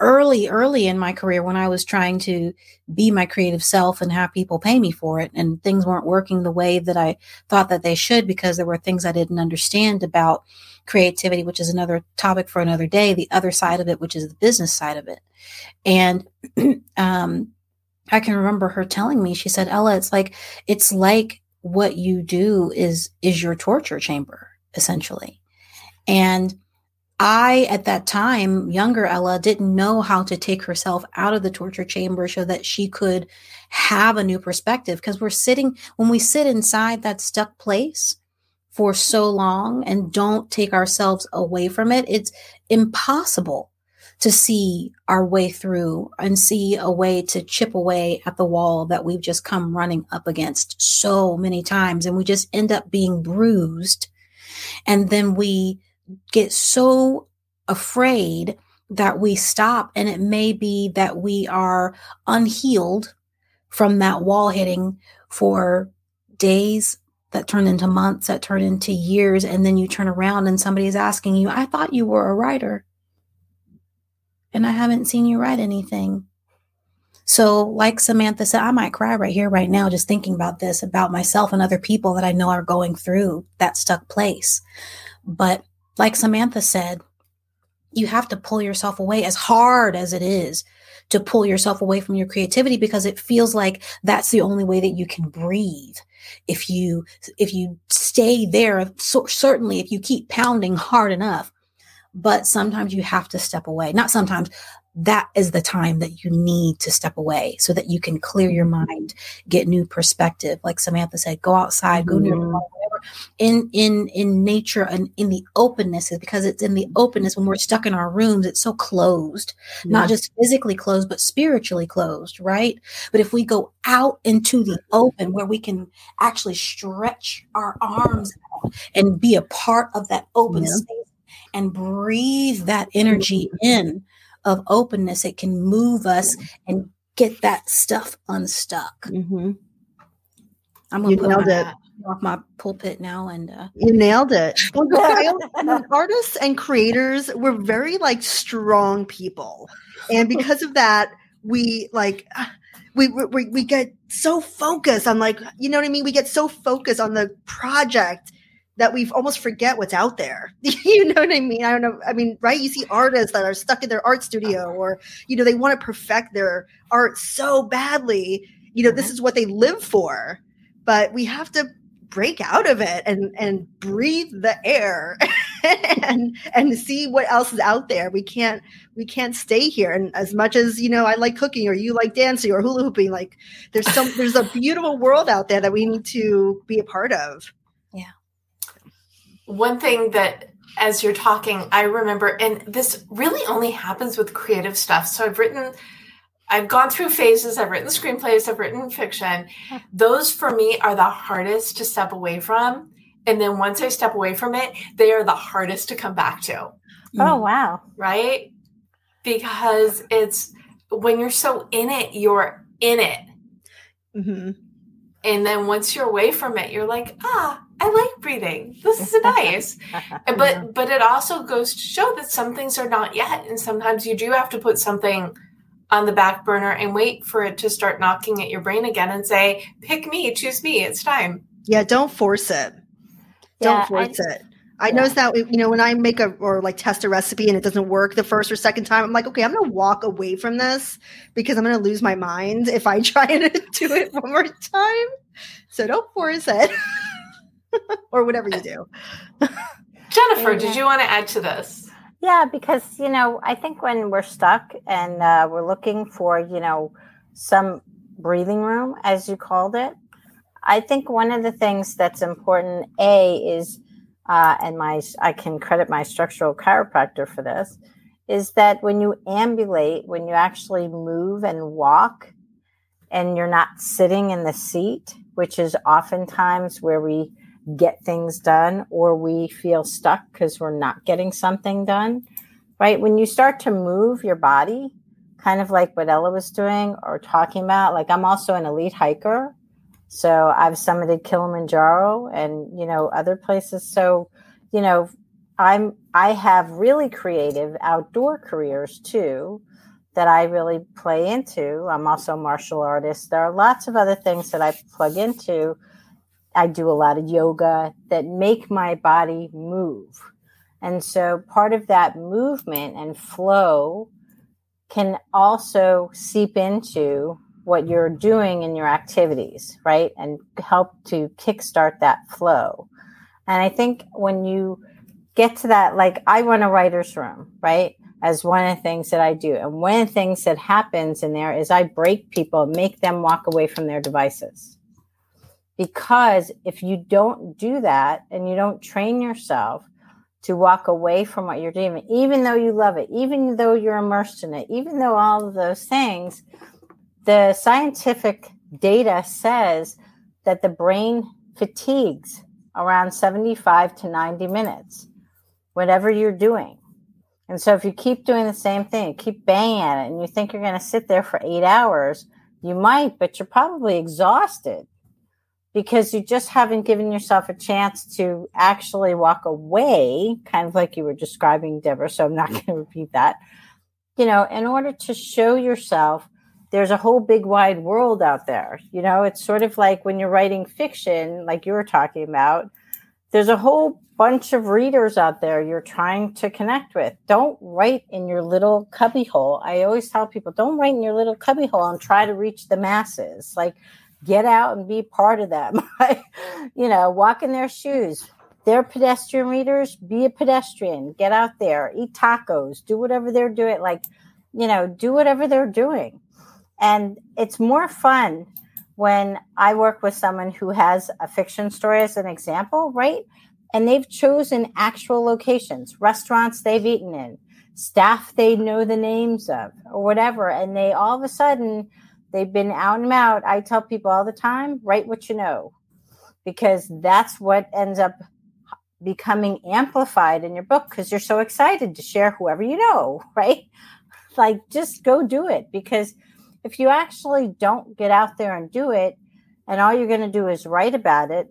early, early in my career, when I was trying to be my creative self and have people pay me for it, and things weren't working the way that I thought that they should because there were things I didn't understand about creativity, which is another topic for another day, the other side of it, which is the business side of it. And, um, I can remember her telling me, she said, Ella, it's like, it's like what you do is, is your torture chamber, essentially. And I, at that time, younger Ella, didn't know how to take herself out of the torture chamber so that she could have a new perspective. Because we're sitting, when we sit inside that stuck place for so long and don't take ourselves away from it, it's impossible to see our way through and see a way to chip away at the wall that we've just come running up against so many times. And we just end up being bruised. And then we get so afraid that we stop. And it may be that we are unhealed from that wall hitting for days that turn into months, that turn into years. And then you turn around and somebody is asking you, I thought you were a writer and I haven't seen you write anything. So, like Samantha said, I might cry right here, right now, just thinking about this, about myself and other people that I know are going through that stuck place. But, like Samantha said, you have to pull yourself away as hard as it is to pull yourself away from your creativity because it feels like that's the only way that you can breathe if you if you stay there so certainly if you keep pounding hard enough but sometimes you have to step away. Not sometimes that is the time that you need to step away so that you can clear your mm-hmm. mind get new perspective. Like samantha said go outside go near the water, whatever. In in in nature and in the openness is because it's in the openness when we're stuck in our rooms it's so closed. Not just physically closed but spiritually closed right? But if we go out into the open where we can actually stretch our arms out and be a part of that open Yeah. space and breathe that energy in of openness, it can move us and get that stuff unstuck. hmm I'm gonna You put nailed my, it. off my pulpit now and uh, You nailed it. Well, no, I al- artists and creators, we're very like strong people. And because of that, we like we, we we get so focused on like you know what I mean. We get so focused on the project that we almost forget what's out there. you know what I mean? I don't know. I mean, right? You see artists that are stuck in their art studio, or you know, they want to perfect their art so badly. You know, this mm-hmm. is what they live for, but we have to break out of it and and breathe the air and and see what else is out there. We can't we can't stay here. And as much as you know, I like cooking or you like dancing or hula hooping, like there's some there's a beautiful world out there that we need to be a part of. One thing that as you're talking, I remember, and this really only happens with creative stuff. So I've written I've gone through phases. I've written screenplays, I've written fiction. Those for me are the hardest to step away from. And then once I step away from it, they are the hardest to come back to. Oh, wow. Right? Because it's when you're so in it, you're in it. Mm-hmm. And then once you're away from it, you're like, ah, I like breathing. This is nice. but but it also goes to show that some things are not yet. And sometimes you do have to put something on the back burner and wait for it to start knocking at your brain again and say, pick me, choose me, it's time. Yeah, don't force it. Don't yeah, force I, it. I yeah. notice that you know when I make a or like test a recipe and it doesn't work the first or second time, I'm like, okay, I'm gonna walk away from this because I'm gonna lose my mind if I try to do it one more time. So don't force it, or whatever you do. Jennifer, yeah. did you want to add to this? Yeah, because you know, I think when we're stuck and uh, we're looking for you know some breathing room, as you called it, I think one of the things that's important, a is, uh, and my I can credit my structural chiropractor for this, is that when you ambulate, when you actually move and walk, and you're not sitting in the seat, which is oftentimes where we get things done or we feel stuck because we're not getting something done, right? When you start to move your body, kind of like what Ella was doing or talking about, like I'm also an elite hiker. So I've summited Kilimanjaro and, you know, other places. So, you know, I'm, I have really creative outdoor careers too that I really play into. I'm also a martial artist. There are lots of other things that I plug into I do a lot of yoga that make my body move. And so part of that movement and flow can also seep into what you're doing in your activities, right? And help to kickstart that flow. And I think when you get to that, like I run a writer's room, right? As one of the things that I do. And one of the things that happens in there is I break people, make them walk away from their devices because if you don't do that and you don't train yourself to walk away from what you're doing, even though you love it, even though you're immersed in it, even though all of those things, the scientific data says that the brain fatigues around 75 to 90 minutes, whatever you're doing. And so if you keep doing the same thing, keep banging at it, and you think you're going to sit there for eight hours, you might, but you're probably exhausted because you just haven't given yourself a chance to actually walk away, kind of like you were describing, Debra. So I'm not going to repeat that. You know, in order to show yourself, there's a whole big wide world out there. You know, it's sort of like when you're writing fiction, like you were talking about, there's a whole bunch of readers out there you're trying to connect with. Don't write in your little cubbyhole. I always tell people, don't write in your little cubbyhole and try to reach the masses. Like, get out and be part of them. you know, walk in their shoes. They're pedestrian readers. Be a pedestrian. Get out there. Eat tacos. Do whatever they're doing. Like, you know, do whatever they're doing. And it's more fun when I work with someone who has a fiction story as an example, right? And they've chosen actual locations, restaurants they've eaten in, staff they know the names of, or whatever. And they all of a sudden They've been out and out. I tell people all the time write what you know, because that's what ends up becoming amplified in your book because you're so excited to share whoever you know, right? Like, just go do it because if you actually don't get out there and do it, and all you're going to do is write about it,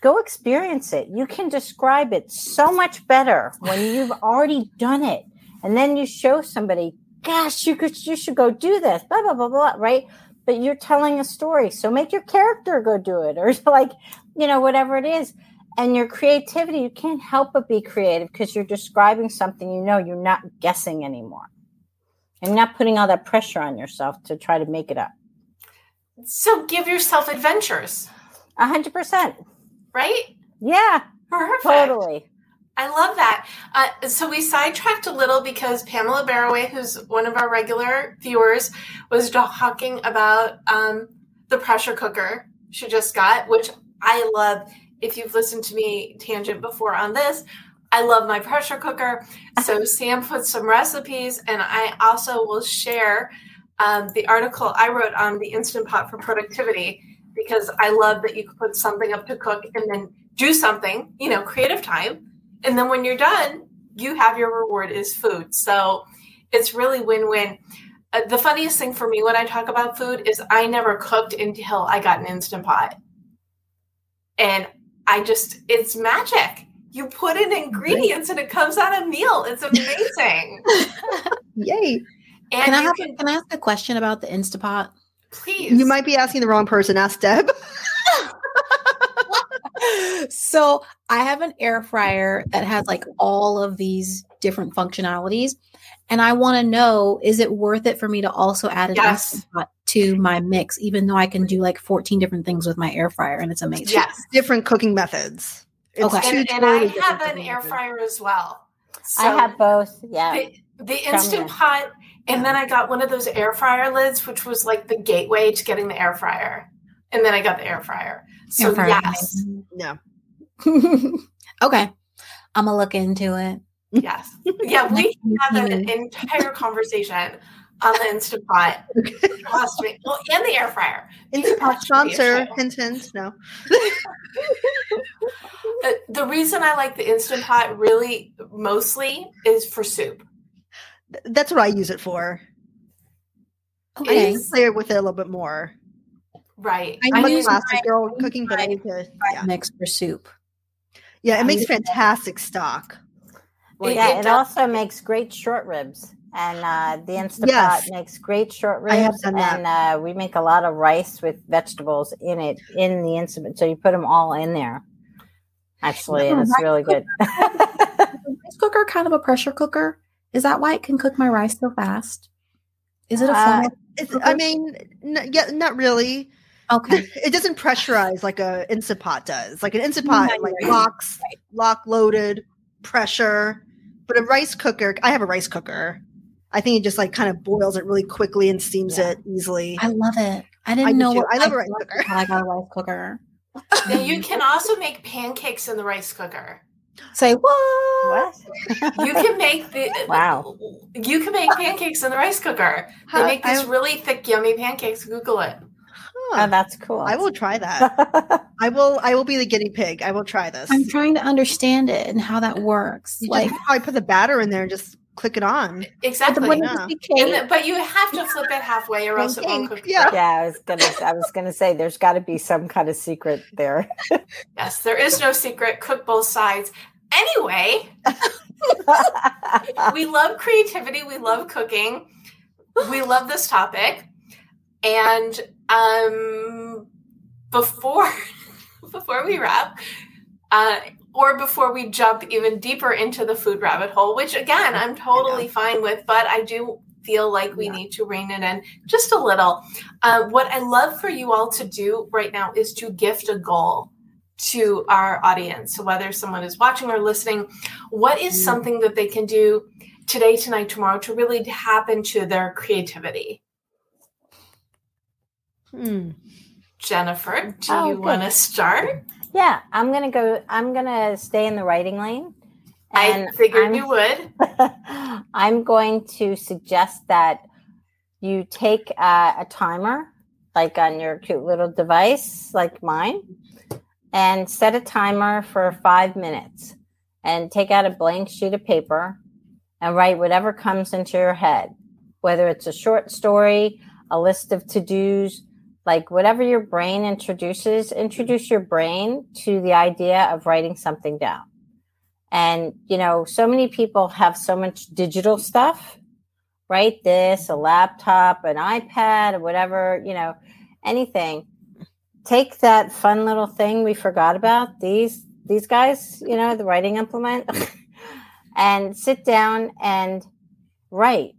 go experience it. You can describe it so much better when you've already done it. And then you show somebody, gosh, you could you should go do this, blah blah blah blah, right? but you're telling a story. So make your character go do it or like, you know, whatever it is. And your creativity, you can't help but be creative because you're describing something you know, you're not guessing anymore. And not putting all that pressure on yourself to try to make it up. So give yourself adventures. A hundred percent. Right? Yeah. Perfect. Totally. I love that. Uh, so we sidetracked a little because Pamela Barroway, who's one of our regular viewers, was talking about um, the pressure cooker she just got, which I love. If you've listened to me tangent before on this, I love my pressure cooker. So Sam put some recipes, and I also will share um, the article I wrote on the Instant Pot for productivity because I love that you can put something up to cook and then do something, you know, creative time and then when you're done, you have your reward is food. So it's really win win. Uh, the funniest thing for me when I talk about food is I never cooked until I got an instant pot. And I just, it's magic. You put in ingredients and it comes out a meal. It's amazing. Yay. And Can I, have, can, can I ask a question about the Instapot? please. You might be asking the wrong person. Ask Deb. so I have an air fryer that has like all of these different functionalities. And I want to know is it worth it for me to also add an Yes. Instant Pot to my mix, even though I can do like 14 different things with my air fryer and it's amazing? Yes. Different cooking methods. It's Okay. two And, and I have an air fryer as well. I have both. Yeah. the, the instant pot and then i got one of those air fryer lids which was like the gateway to getting the air fryer and then i got the air fryer so Air fryer yes is No. okay. I'm going to look into it. yes yeah we Next have an entire conversation on the instant pot Trust me. well and the air fryer Instant Pot That should sponsor. Hint, hint. No. the, the reason i like the instant pot really mostly is for soup That's what I use it for. I Okay. need to play with it a little bit more. right I I'm a classic my- girl cooking, but I need to. Yeah, Mix for soup. yeah it I makes use- fantastic stock. It- yeah, it it, does- also makes great short ribs. And uh, the Instapot Yes. makes great short ribs. And uh, we make a lot of rice with vegetables in it, in the Instapot. So you put them all in there, actually, and it's really good. rice cooker kind of a pressure cooker? Is that why it can cook my rice so fast? Is it a Uh, I mean, n- yeah, not really. okay? It doesn't pressurize like a Instant Pot does. Like an Instant Pot, like right. locks, lock loaded, pressure. But a rice cooker, I have a rice cooker. I think it just like kind of boils it really quickly and steams Yeah. it easily. I love it. I didn't I know what I love a I rice thought cooker. when I got a rice cooker. and you mm. can also make pancakes in the rice cooker Say what? what? you can make the Wow. You can make pancakes in the rice cooker. They make these really thick, yummy pancakes. Google it. Huh. Oh, that's cool. I will try that. I will. I will be the guinea pig. I will try this. I'm trying to understand it and how that works. You like, just probably put the batter in there and just click it on. Exactly. wouldn't yeah. it And but you have to flip it halfway, or else it won't cook. Yeah. yeah, I was gonna. I was gonna say there's got to be some kind of secret there. Yes, there is no secret. Cook both sides. Anyway, we love creativity. We love cooking. We love this topic. And um, before before we wrap, uh, or before we jump even deeper into the food rabbit hole, which again I'm totally fine with, but I do feel like we need to rein it in just a little. Uh, what I love for you all to do right now is to gift a goal to our audience. So whether someone is watching or listening, what is something that they can do today, tonight, tomorrow to really tap into their creativity? Hmm. Jennifer, do Oh, you want to start? Yeah, I'm gonna go. I'm gonna stay in the writing lane. I figured I'm- you would. I'm going to suggest that you take uh, a timer, like on your cute little device, like mine, and set a timer for five minutes. And take out a blank sheet of paper and write whatever comes into your head, whether it's a short story, a list of to dos, like whatever your brain introduces, introduce your brain to the idea of writing something down. And, you know, so many people have so much digital stuff, right? This, a laptop, an iPad, or whatever, you know, anything. Take that fun little thing we forgot about. These these guys, you know, the writing implement, and sit down and write.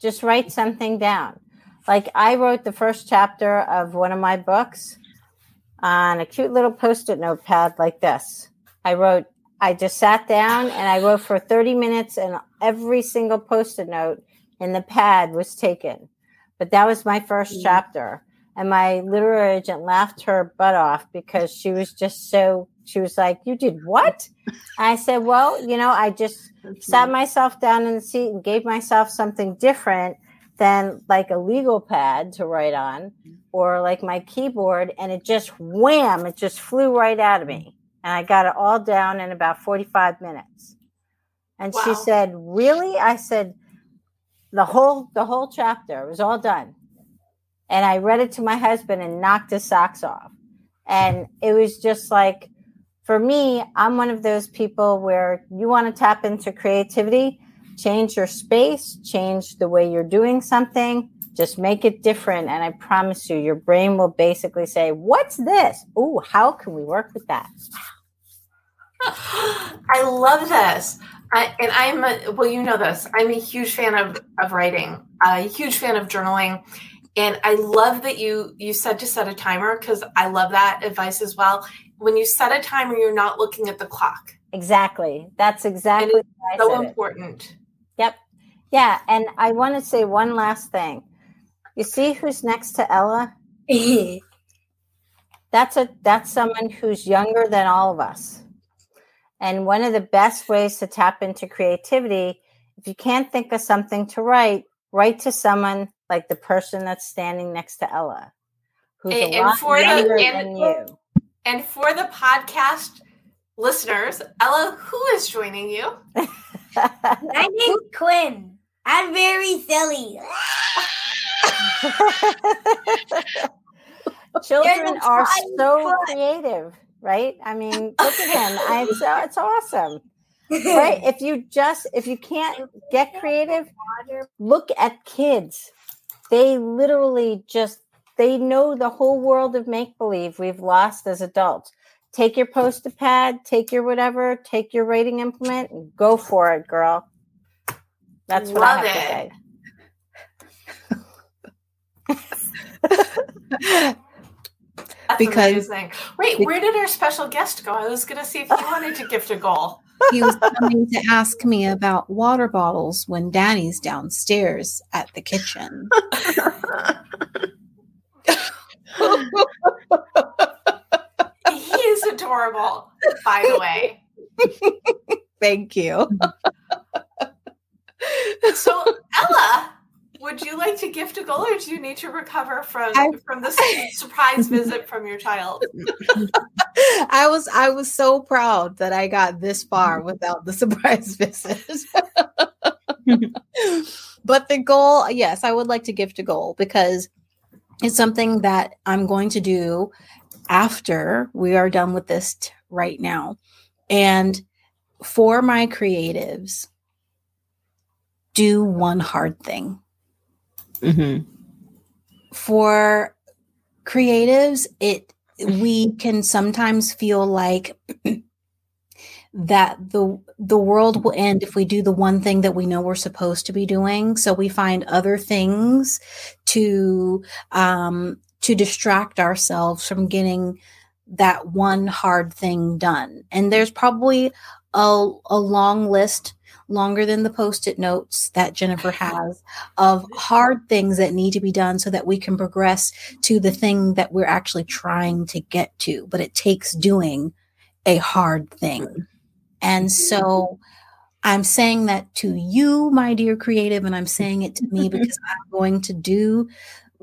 Just write something down. Like I wrote the first chapter of one of my books on a cute little post-it notepad like this. I wrote I just sat down and I wrote for 30 minutes and every single post-it note in the pad was taken. But that was my 1st mm-hmm. chapter. And my literary agent laughed her butt off because she was just so, she was like, You did what? I said, Well, you know, I just sat myself down in the seat and gave myself something different than like a legal pad to write on mm-hmm. or like my keyboard. And it just wham, it just flew right out of me. Mm-hmm. And I got it all down in about 45 minutes. And wow. she said, Really? I said, the whole the whole chapter it was all done and i read it to my husband and knocked his socks off and it was just like for me i'm one of those people where you want to tap into creativity change your space change the way you're doing something just make it different and i promise you your brain will basically say what's this oh how can we work with that i love this I, and I'm a, well, you know this. I'm a huge fan of of writing. A huge fan of journaling, and I love that you you said to set a timer because I love that advice as well. When you set a timer, you're not looking at the clock. Exactly. That's exactly so important. It. Yep. Yeah, and I want to say one last thing. You see who's next to Ella? that's a that's someone who's younger than all of us. And one of the best ways to tap into creativity, if you can't think of something to write, write to someone like the person that's standing next to Ella, who's and, a lot for younger the, and, than you. And for the podcast listeners, Ella, who is joining you? My name's Quinn. I'm very silly. Children are so creative right? I mean, look at him. I, it's, uh, it's awesome. right? If you just if you can't get creative, look at kids. They literally just they know the whole world of make believe we've lost as adults. Take your post-it pad, take your whatever, take your writing implement, and go for it, girl. That's what Love I have it. to say. That's because amazing. Wait, where did our special guest go? I was going to see if he wanted to gift a goal. He was coming to ask me about water bottles when Danny's downstairs at the kitchen. adorable, by the way. Thank you. So, Ella, would you like to gift a goal, or do you need to recover from I, from this surprise visit from your child? I was I was so proud that I got this far mm-hmm. without the surprise visit. but the goal, yes, I would like to gift a goal because it's something that I'm going to do after we are done with this t- right now. And for my creatives, do one hard thing Mm-hmm. For creatives, it we can sometimes feel like that the the world will end if we do the one thing that we know we're supposed to be doing. So we find other things to um, to distract ourselves from getting that one hard thing done. And there's probably a, a long list longer than the post it notes that Jennifer has of hard things that need to be done so that we can progress to the thing that we're actually trying to get to. But it takes doing a hard thing. And so I'm saying that to you, my dear creative, and I'm saying it to me because I'm going to do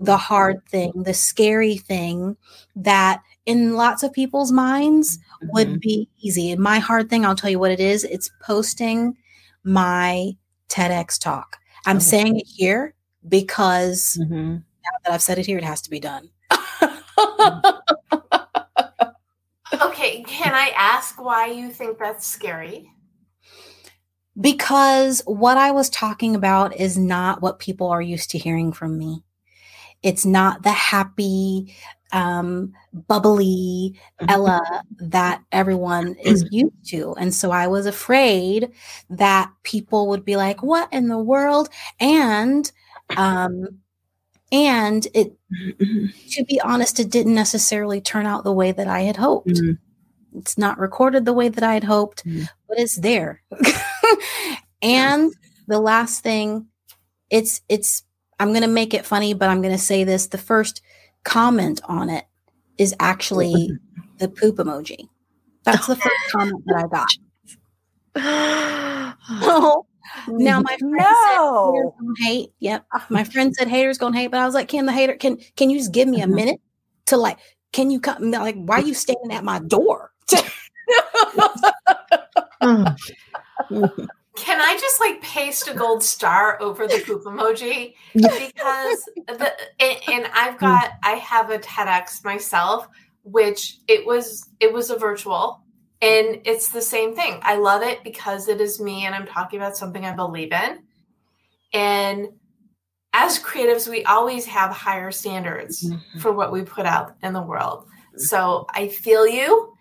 the hard thing, the scary thing that in lots of people's minds would mm-hmm. be easy. My hard thing, I'll tell you what it is it's posting my TEDx talk. I'm okay. saying it here because mm-hmm. now that I've said it here, it has to be done. okay, can I ask why you think that's scary? because what I was talking about is not what people are used to hearing from me. It's not the happy, um, bubbly Ella that everyone is used to. And so I was afraid that people would be like, what in the world? And, um, and it, to be honest, it didn't necessarily turn out the way that I had hoped. Mm-hmm. It's not recorded the way that I had hoped, Mhm. but it's there. and the last thing, it's, it's, I'm going to make it funny, but I'm going to say this. The first comment on it is actually the poop emoji. That's the first comment that I got. So now my friend No. gonna hate. Yep. My friend said haters gonna hate, but I was like, can the hater can can you just give me a Mhm. minute to like can you come like why are you standing at my door? Can I just like paste a gold star over the poop emoji? Because the and, and I've hmm. got I have a TEDx myself, which it was it was a virtual, and it's the same thing. I love it because it is me, and I'm talking about something I believe in. And as creatives, we always have higher standards mm-hmm. for what we put out in the world. Mm-hmm. So I feel you.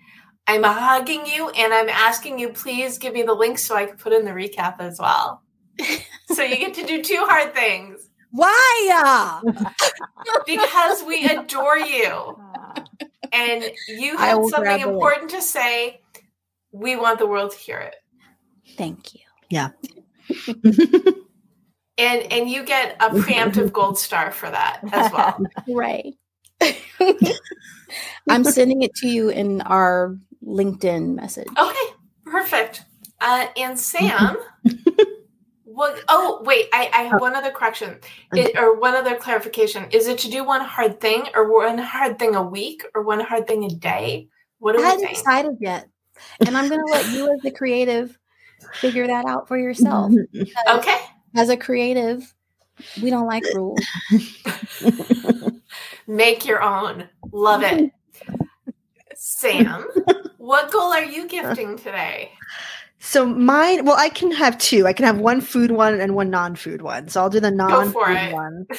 I'm hugging you and I'm asking you, please give me the link so I can put in the recap as well. so you get to do two hard things Why? because we adore you and you I had something grab the link. important to say. We want the world to hear it. Thank you. Yeah. and and you get a preemptive gold star for that as well. Right. I'm sending it to you in our LinkedIn message. Okay, perfect. Uh, and Sam, what? Oh, wait, I, I have one other correction, it, or one other clarification. Is it to do one hard thing, or one hard thing a week, or one hard thing a day? What I do we hadn't decided yet. And I'm going to let you, as the creative, figure that out for yourself. Okay, As a creative, we don't like rules. make your own. Love it. Sam, what goal are you gifting today? So mine, well, I can have two. I can have one food one and one non-food one. So I'll do the non-food one.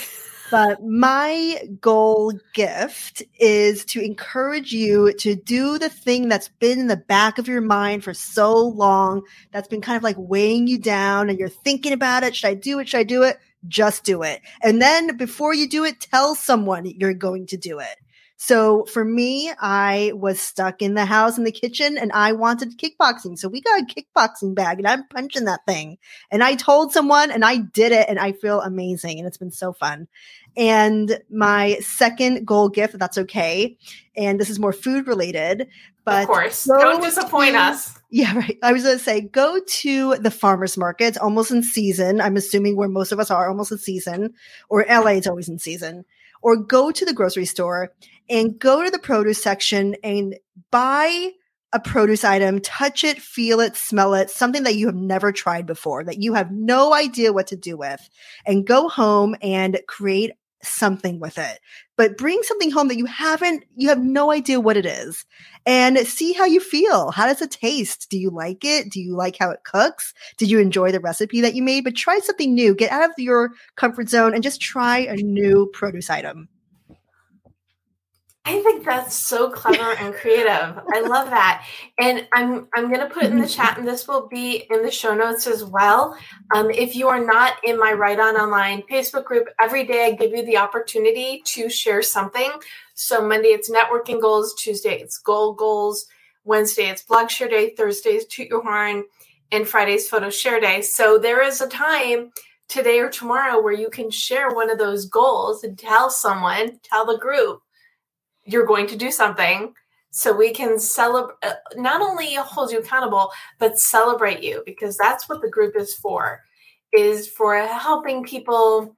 But my goal gift is to encourage you to do the thing that's been in the back of your mind for so long, that's been kind of like weighing you down, and you're thinking about it. Should I do it? Should I do it? Just do it. And then before you do it, tell someone you're going to do it. So for me, I was stuck in the house in the kitchen and I wanted kickboxing. So we got a kickboxing bag and I'm punching that thing. And I told someone and I did it and I feel amazing and it's been so fun. And my second goal gift, that's okay. And this is more food related, but of course, don't disappoint to- us. yeah, right. I was going to say, go to the farmer's market. Almost in season. I'm assuming where most of us are almost in season, or LA, it's always in season. Or go to the grocery store and go to the produce section and buy a produce item, touch it, feel it, smell it, something that you have never tried before, that you have no idea what to do with, and go home and create something with it. But bring something home that you haven't, you have no idea what it is and see how you feel. How does it taste? Do you like it? Do you like how it cooks? Did you enjoy the recipe that you made? But try something new. Get out of your comfort zone and just try a new produce item. I think that's so clever and creative. I love that. And I'm I'm gonna put in the chat, and this will be in the show notes as well. Um, if you are not in my Write On Online Facebook group, every day I give you the opportunity to share something. So Monday it's networking goals, Tuesday it's goal goals, Wednesday it's blog share day, Thursday is toot your horn, and Friday's photo share day. So there is a time today or tomorrow where you can share one of those goals and tell someone, tell the group you're going to do something so we can celebrate uh, not only hold you accountable but celebrate you because that's what the group is for is for helping people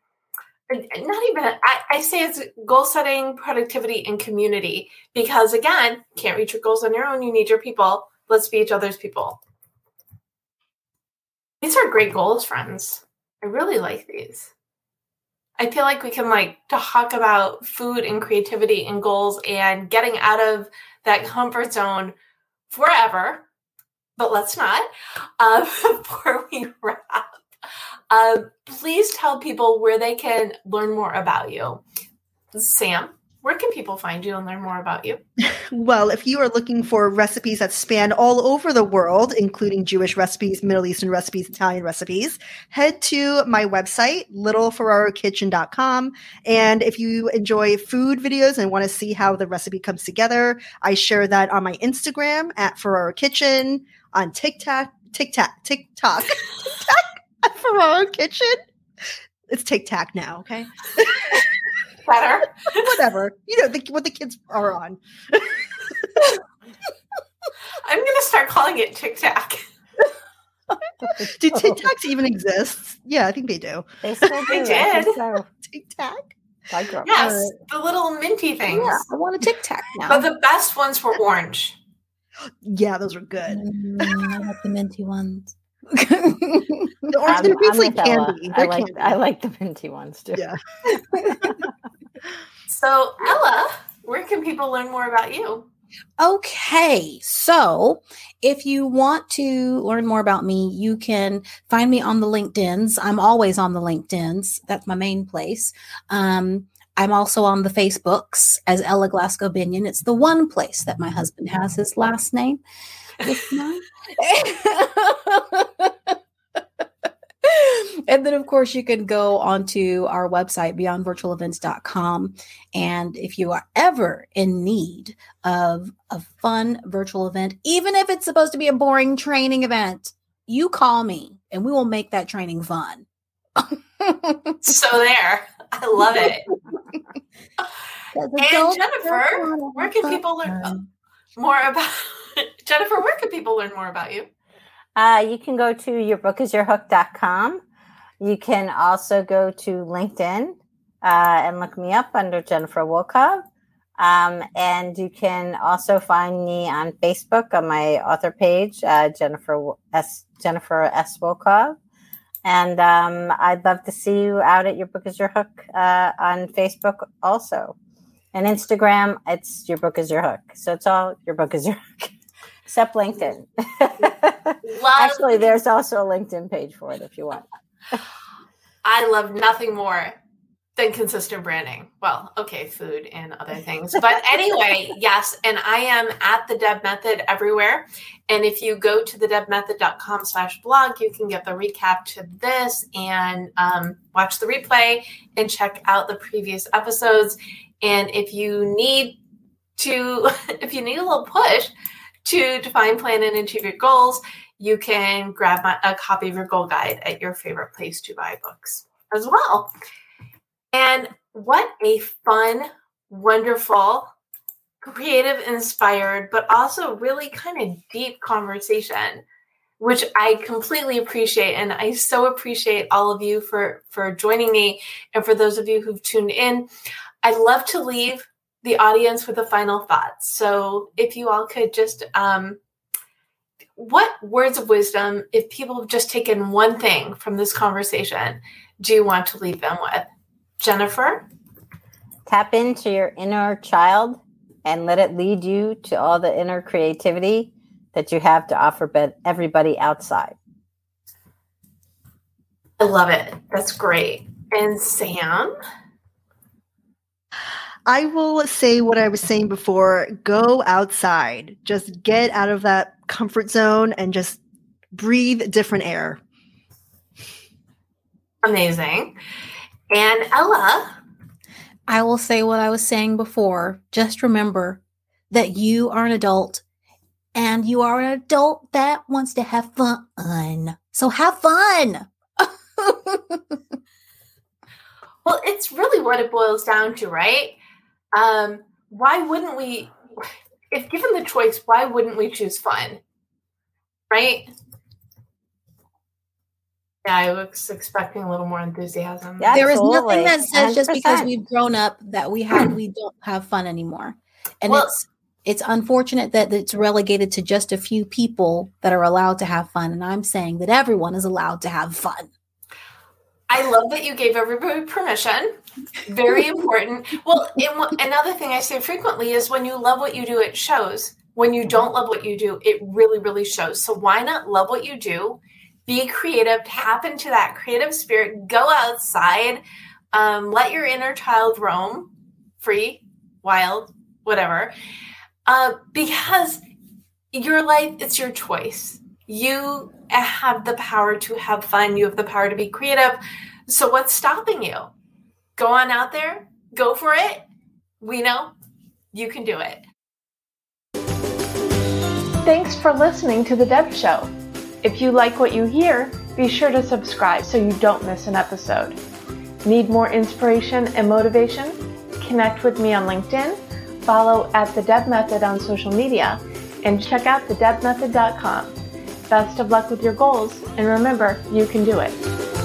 not even I, I say it's goal setting productivity and community because again can't reach your goals on your own you need your people let's be each other's people. These are great goals friends. I really like these I feel like we can like talk about food and creativity and goals and getting out of that comfort zone forever but let's not. Uh, before we wrap, uh, please tell people where they can learn more about you. Sam, where can people find you and learn more about you? Well, if you are looking for recipes that span all over the world, including Jewish recipes, Middle Eastern recipes, Italian recipes, head to my website, littleferrarokitchen.com. And if you enjoy food videos and want to see how the recipe comes together, I share that on my Instagram at Ferraro Kitchen, on TikTok, TikTok, TikTok, TikTok at Ferraro Kitchen. It's TikTok now, okay? Better. Whatever. You know, the, what the kids are on. I'm going to start calling it Tic Tac. Do Tic Tacs even exist? Yeah, I think they do. They still do. They did. so. TikTok. I grew up- Yes, the little minty things. Yeah, I want a Tic Tac now. But the best ones were orange. Yeah, those are good. Mm, I like the minty ones. The orange I'm- they're basically candy. I like candy. I like the minty ones too. Yeah. So, Ella, where can people learn more about you? Okay, so if you want to learn more about me, you can find me on the LinkedIn's. I'm always on the LinkedIn's. That's my main place. Um, I'm also on the Facebooks as Ella Glasgow Binion. It's the one place that my husband has his last name. with mine. and then, of course, you can go onto our website, beyondvirtualevents.com. And if you are ever in need of a fun virtual event, even if it's supposed to be a boring training event, you call me and we will make that training fun. So, there. I love it. And Jennifer, where can people learn more about Jennifer? Where can people learn more about you? Uh, you can go to yourbookisyourhook.com. You can also go to LinkedIn uh, and look me up under Jennifer Wilkov. Um, and you can also find me on Facebook on my author page, uh, Jennifer S. Jennifer S. Wilkov. And um, I'd love to see you out at Your Book Is Your Hook uh, on Facebook also. And Instagram, it's Your Book Is Your Hook. So it's all Your Book Is Your Hook, except LinkedIn. Actually, there's also a LinkedIn page for it if you want. I love nothing more than consistent branding. Well, okay, food and other things. But anyway, yes, and I am at the Deb Method everywhere. And if you go to the debmethod.com slash blog, you can get the recap to this and um, watch the replay and check out the previous episodes. And if you need to, if you need a little push to define, plan, and achieve your goals, you can grab my, a copy of your goal guide at your favorite place to buy books as well. And what a fun, wonderful, creative, inspired, but also really kind of deep conversation, which I completely appreciate. And I so appreciate all of you for, for joining me. And for those of you who've tuned in, I'd love to leave the audience with a final thought. So if you all could just, um, what words of wisdom, if people have just taken one thing from this conversation, do you want to leave them with? Jennifer? Tap into your inner child and let it lead you to all the inner creativity that you have to offer everybody outside. I love it. That's great. And Sam? I will say what I was saying before go outside. Just get out of that comfort zone and just breathe different air. Amazing. And Ella? I will say what I was saying before. Just remember that you are an adult and you are an adult that wants to have fun. So have fun. Well, it's really what it boils down to, right? Um, why wouldn't we, if given the choice, why wouldn't we choose fun? Right? Yeah, I was expecting a little more enthusiasm. Yeah. there is nothing that says just because we've grown up that we have we don't have fun anymore. And Well- it's it's unfortunate that it's relegated to just a few people that are allowed to have fun. And I'm saying that everyone is allowed to have fun. I love that you gave everybody permission. Very important. Well, another thing I say frequently is when you love what you do, it shows. when you don't love what you do, it really, really shows. So why not love what you do? Be creative, tap into that creative spirit, go outside, um, let your inner child roam free, wild, whatever. Uh, because your life, it's your choice. You have the power to have fun, you have the power to be creative. So, what's stopping you? Go on out there, go for it. We know you can do it. Thanks for listening to The Deb Show. If you like what you hear, be sure to subscribe so you don't miss an episode. Need more inspiration and motivation? Connect with me on LinkedIn, follow at The Deb Method on social media, and check out thedebmethod.com. Best of luck with your goals, and remember, you can do it.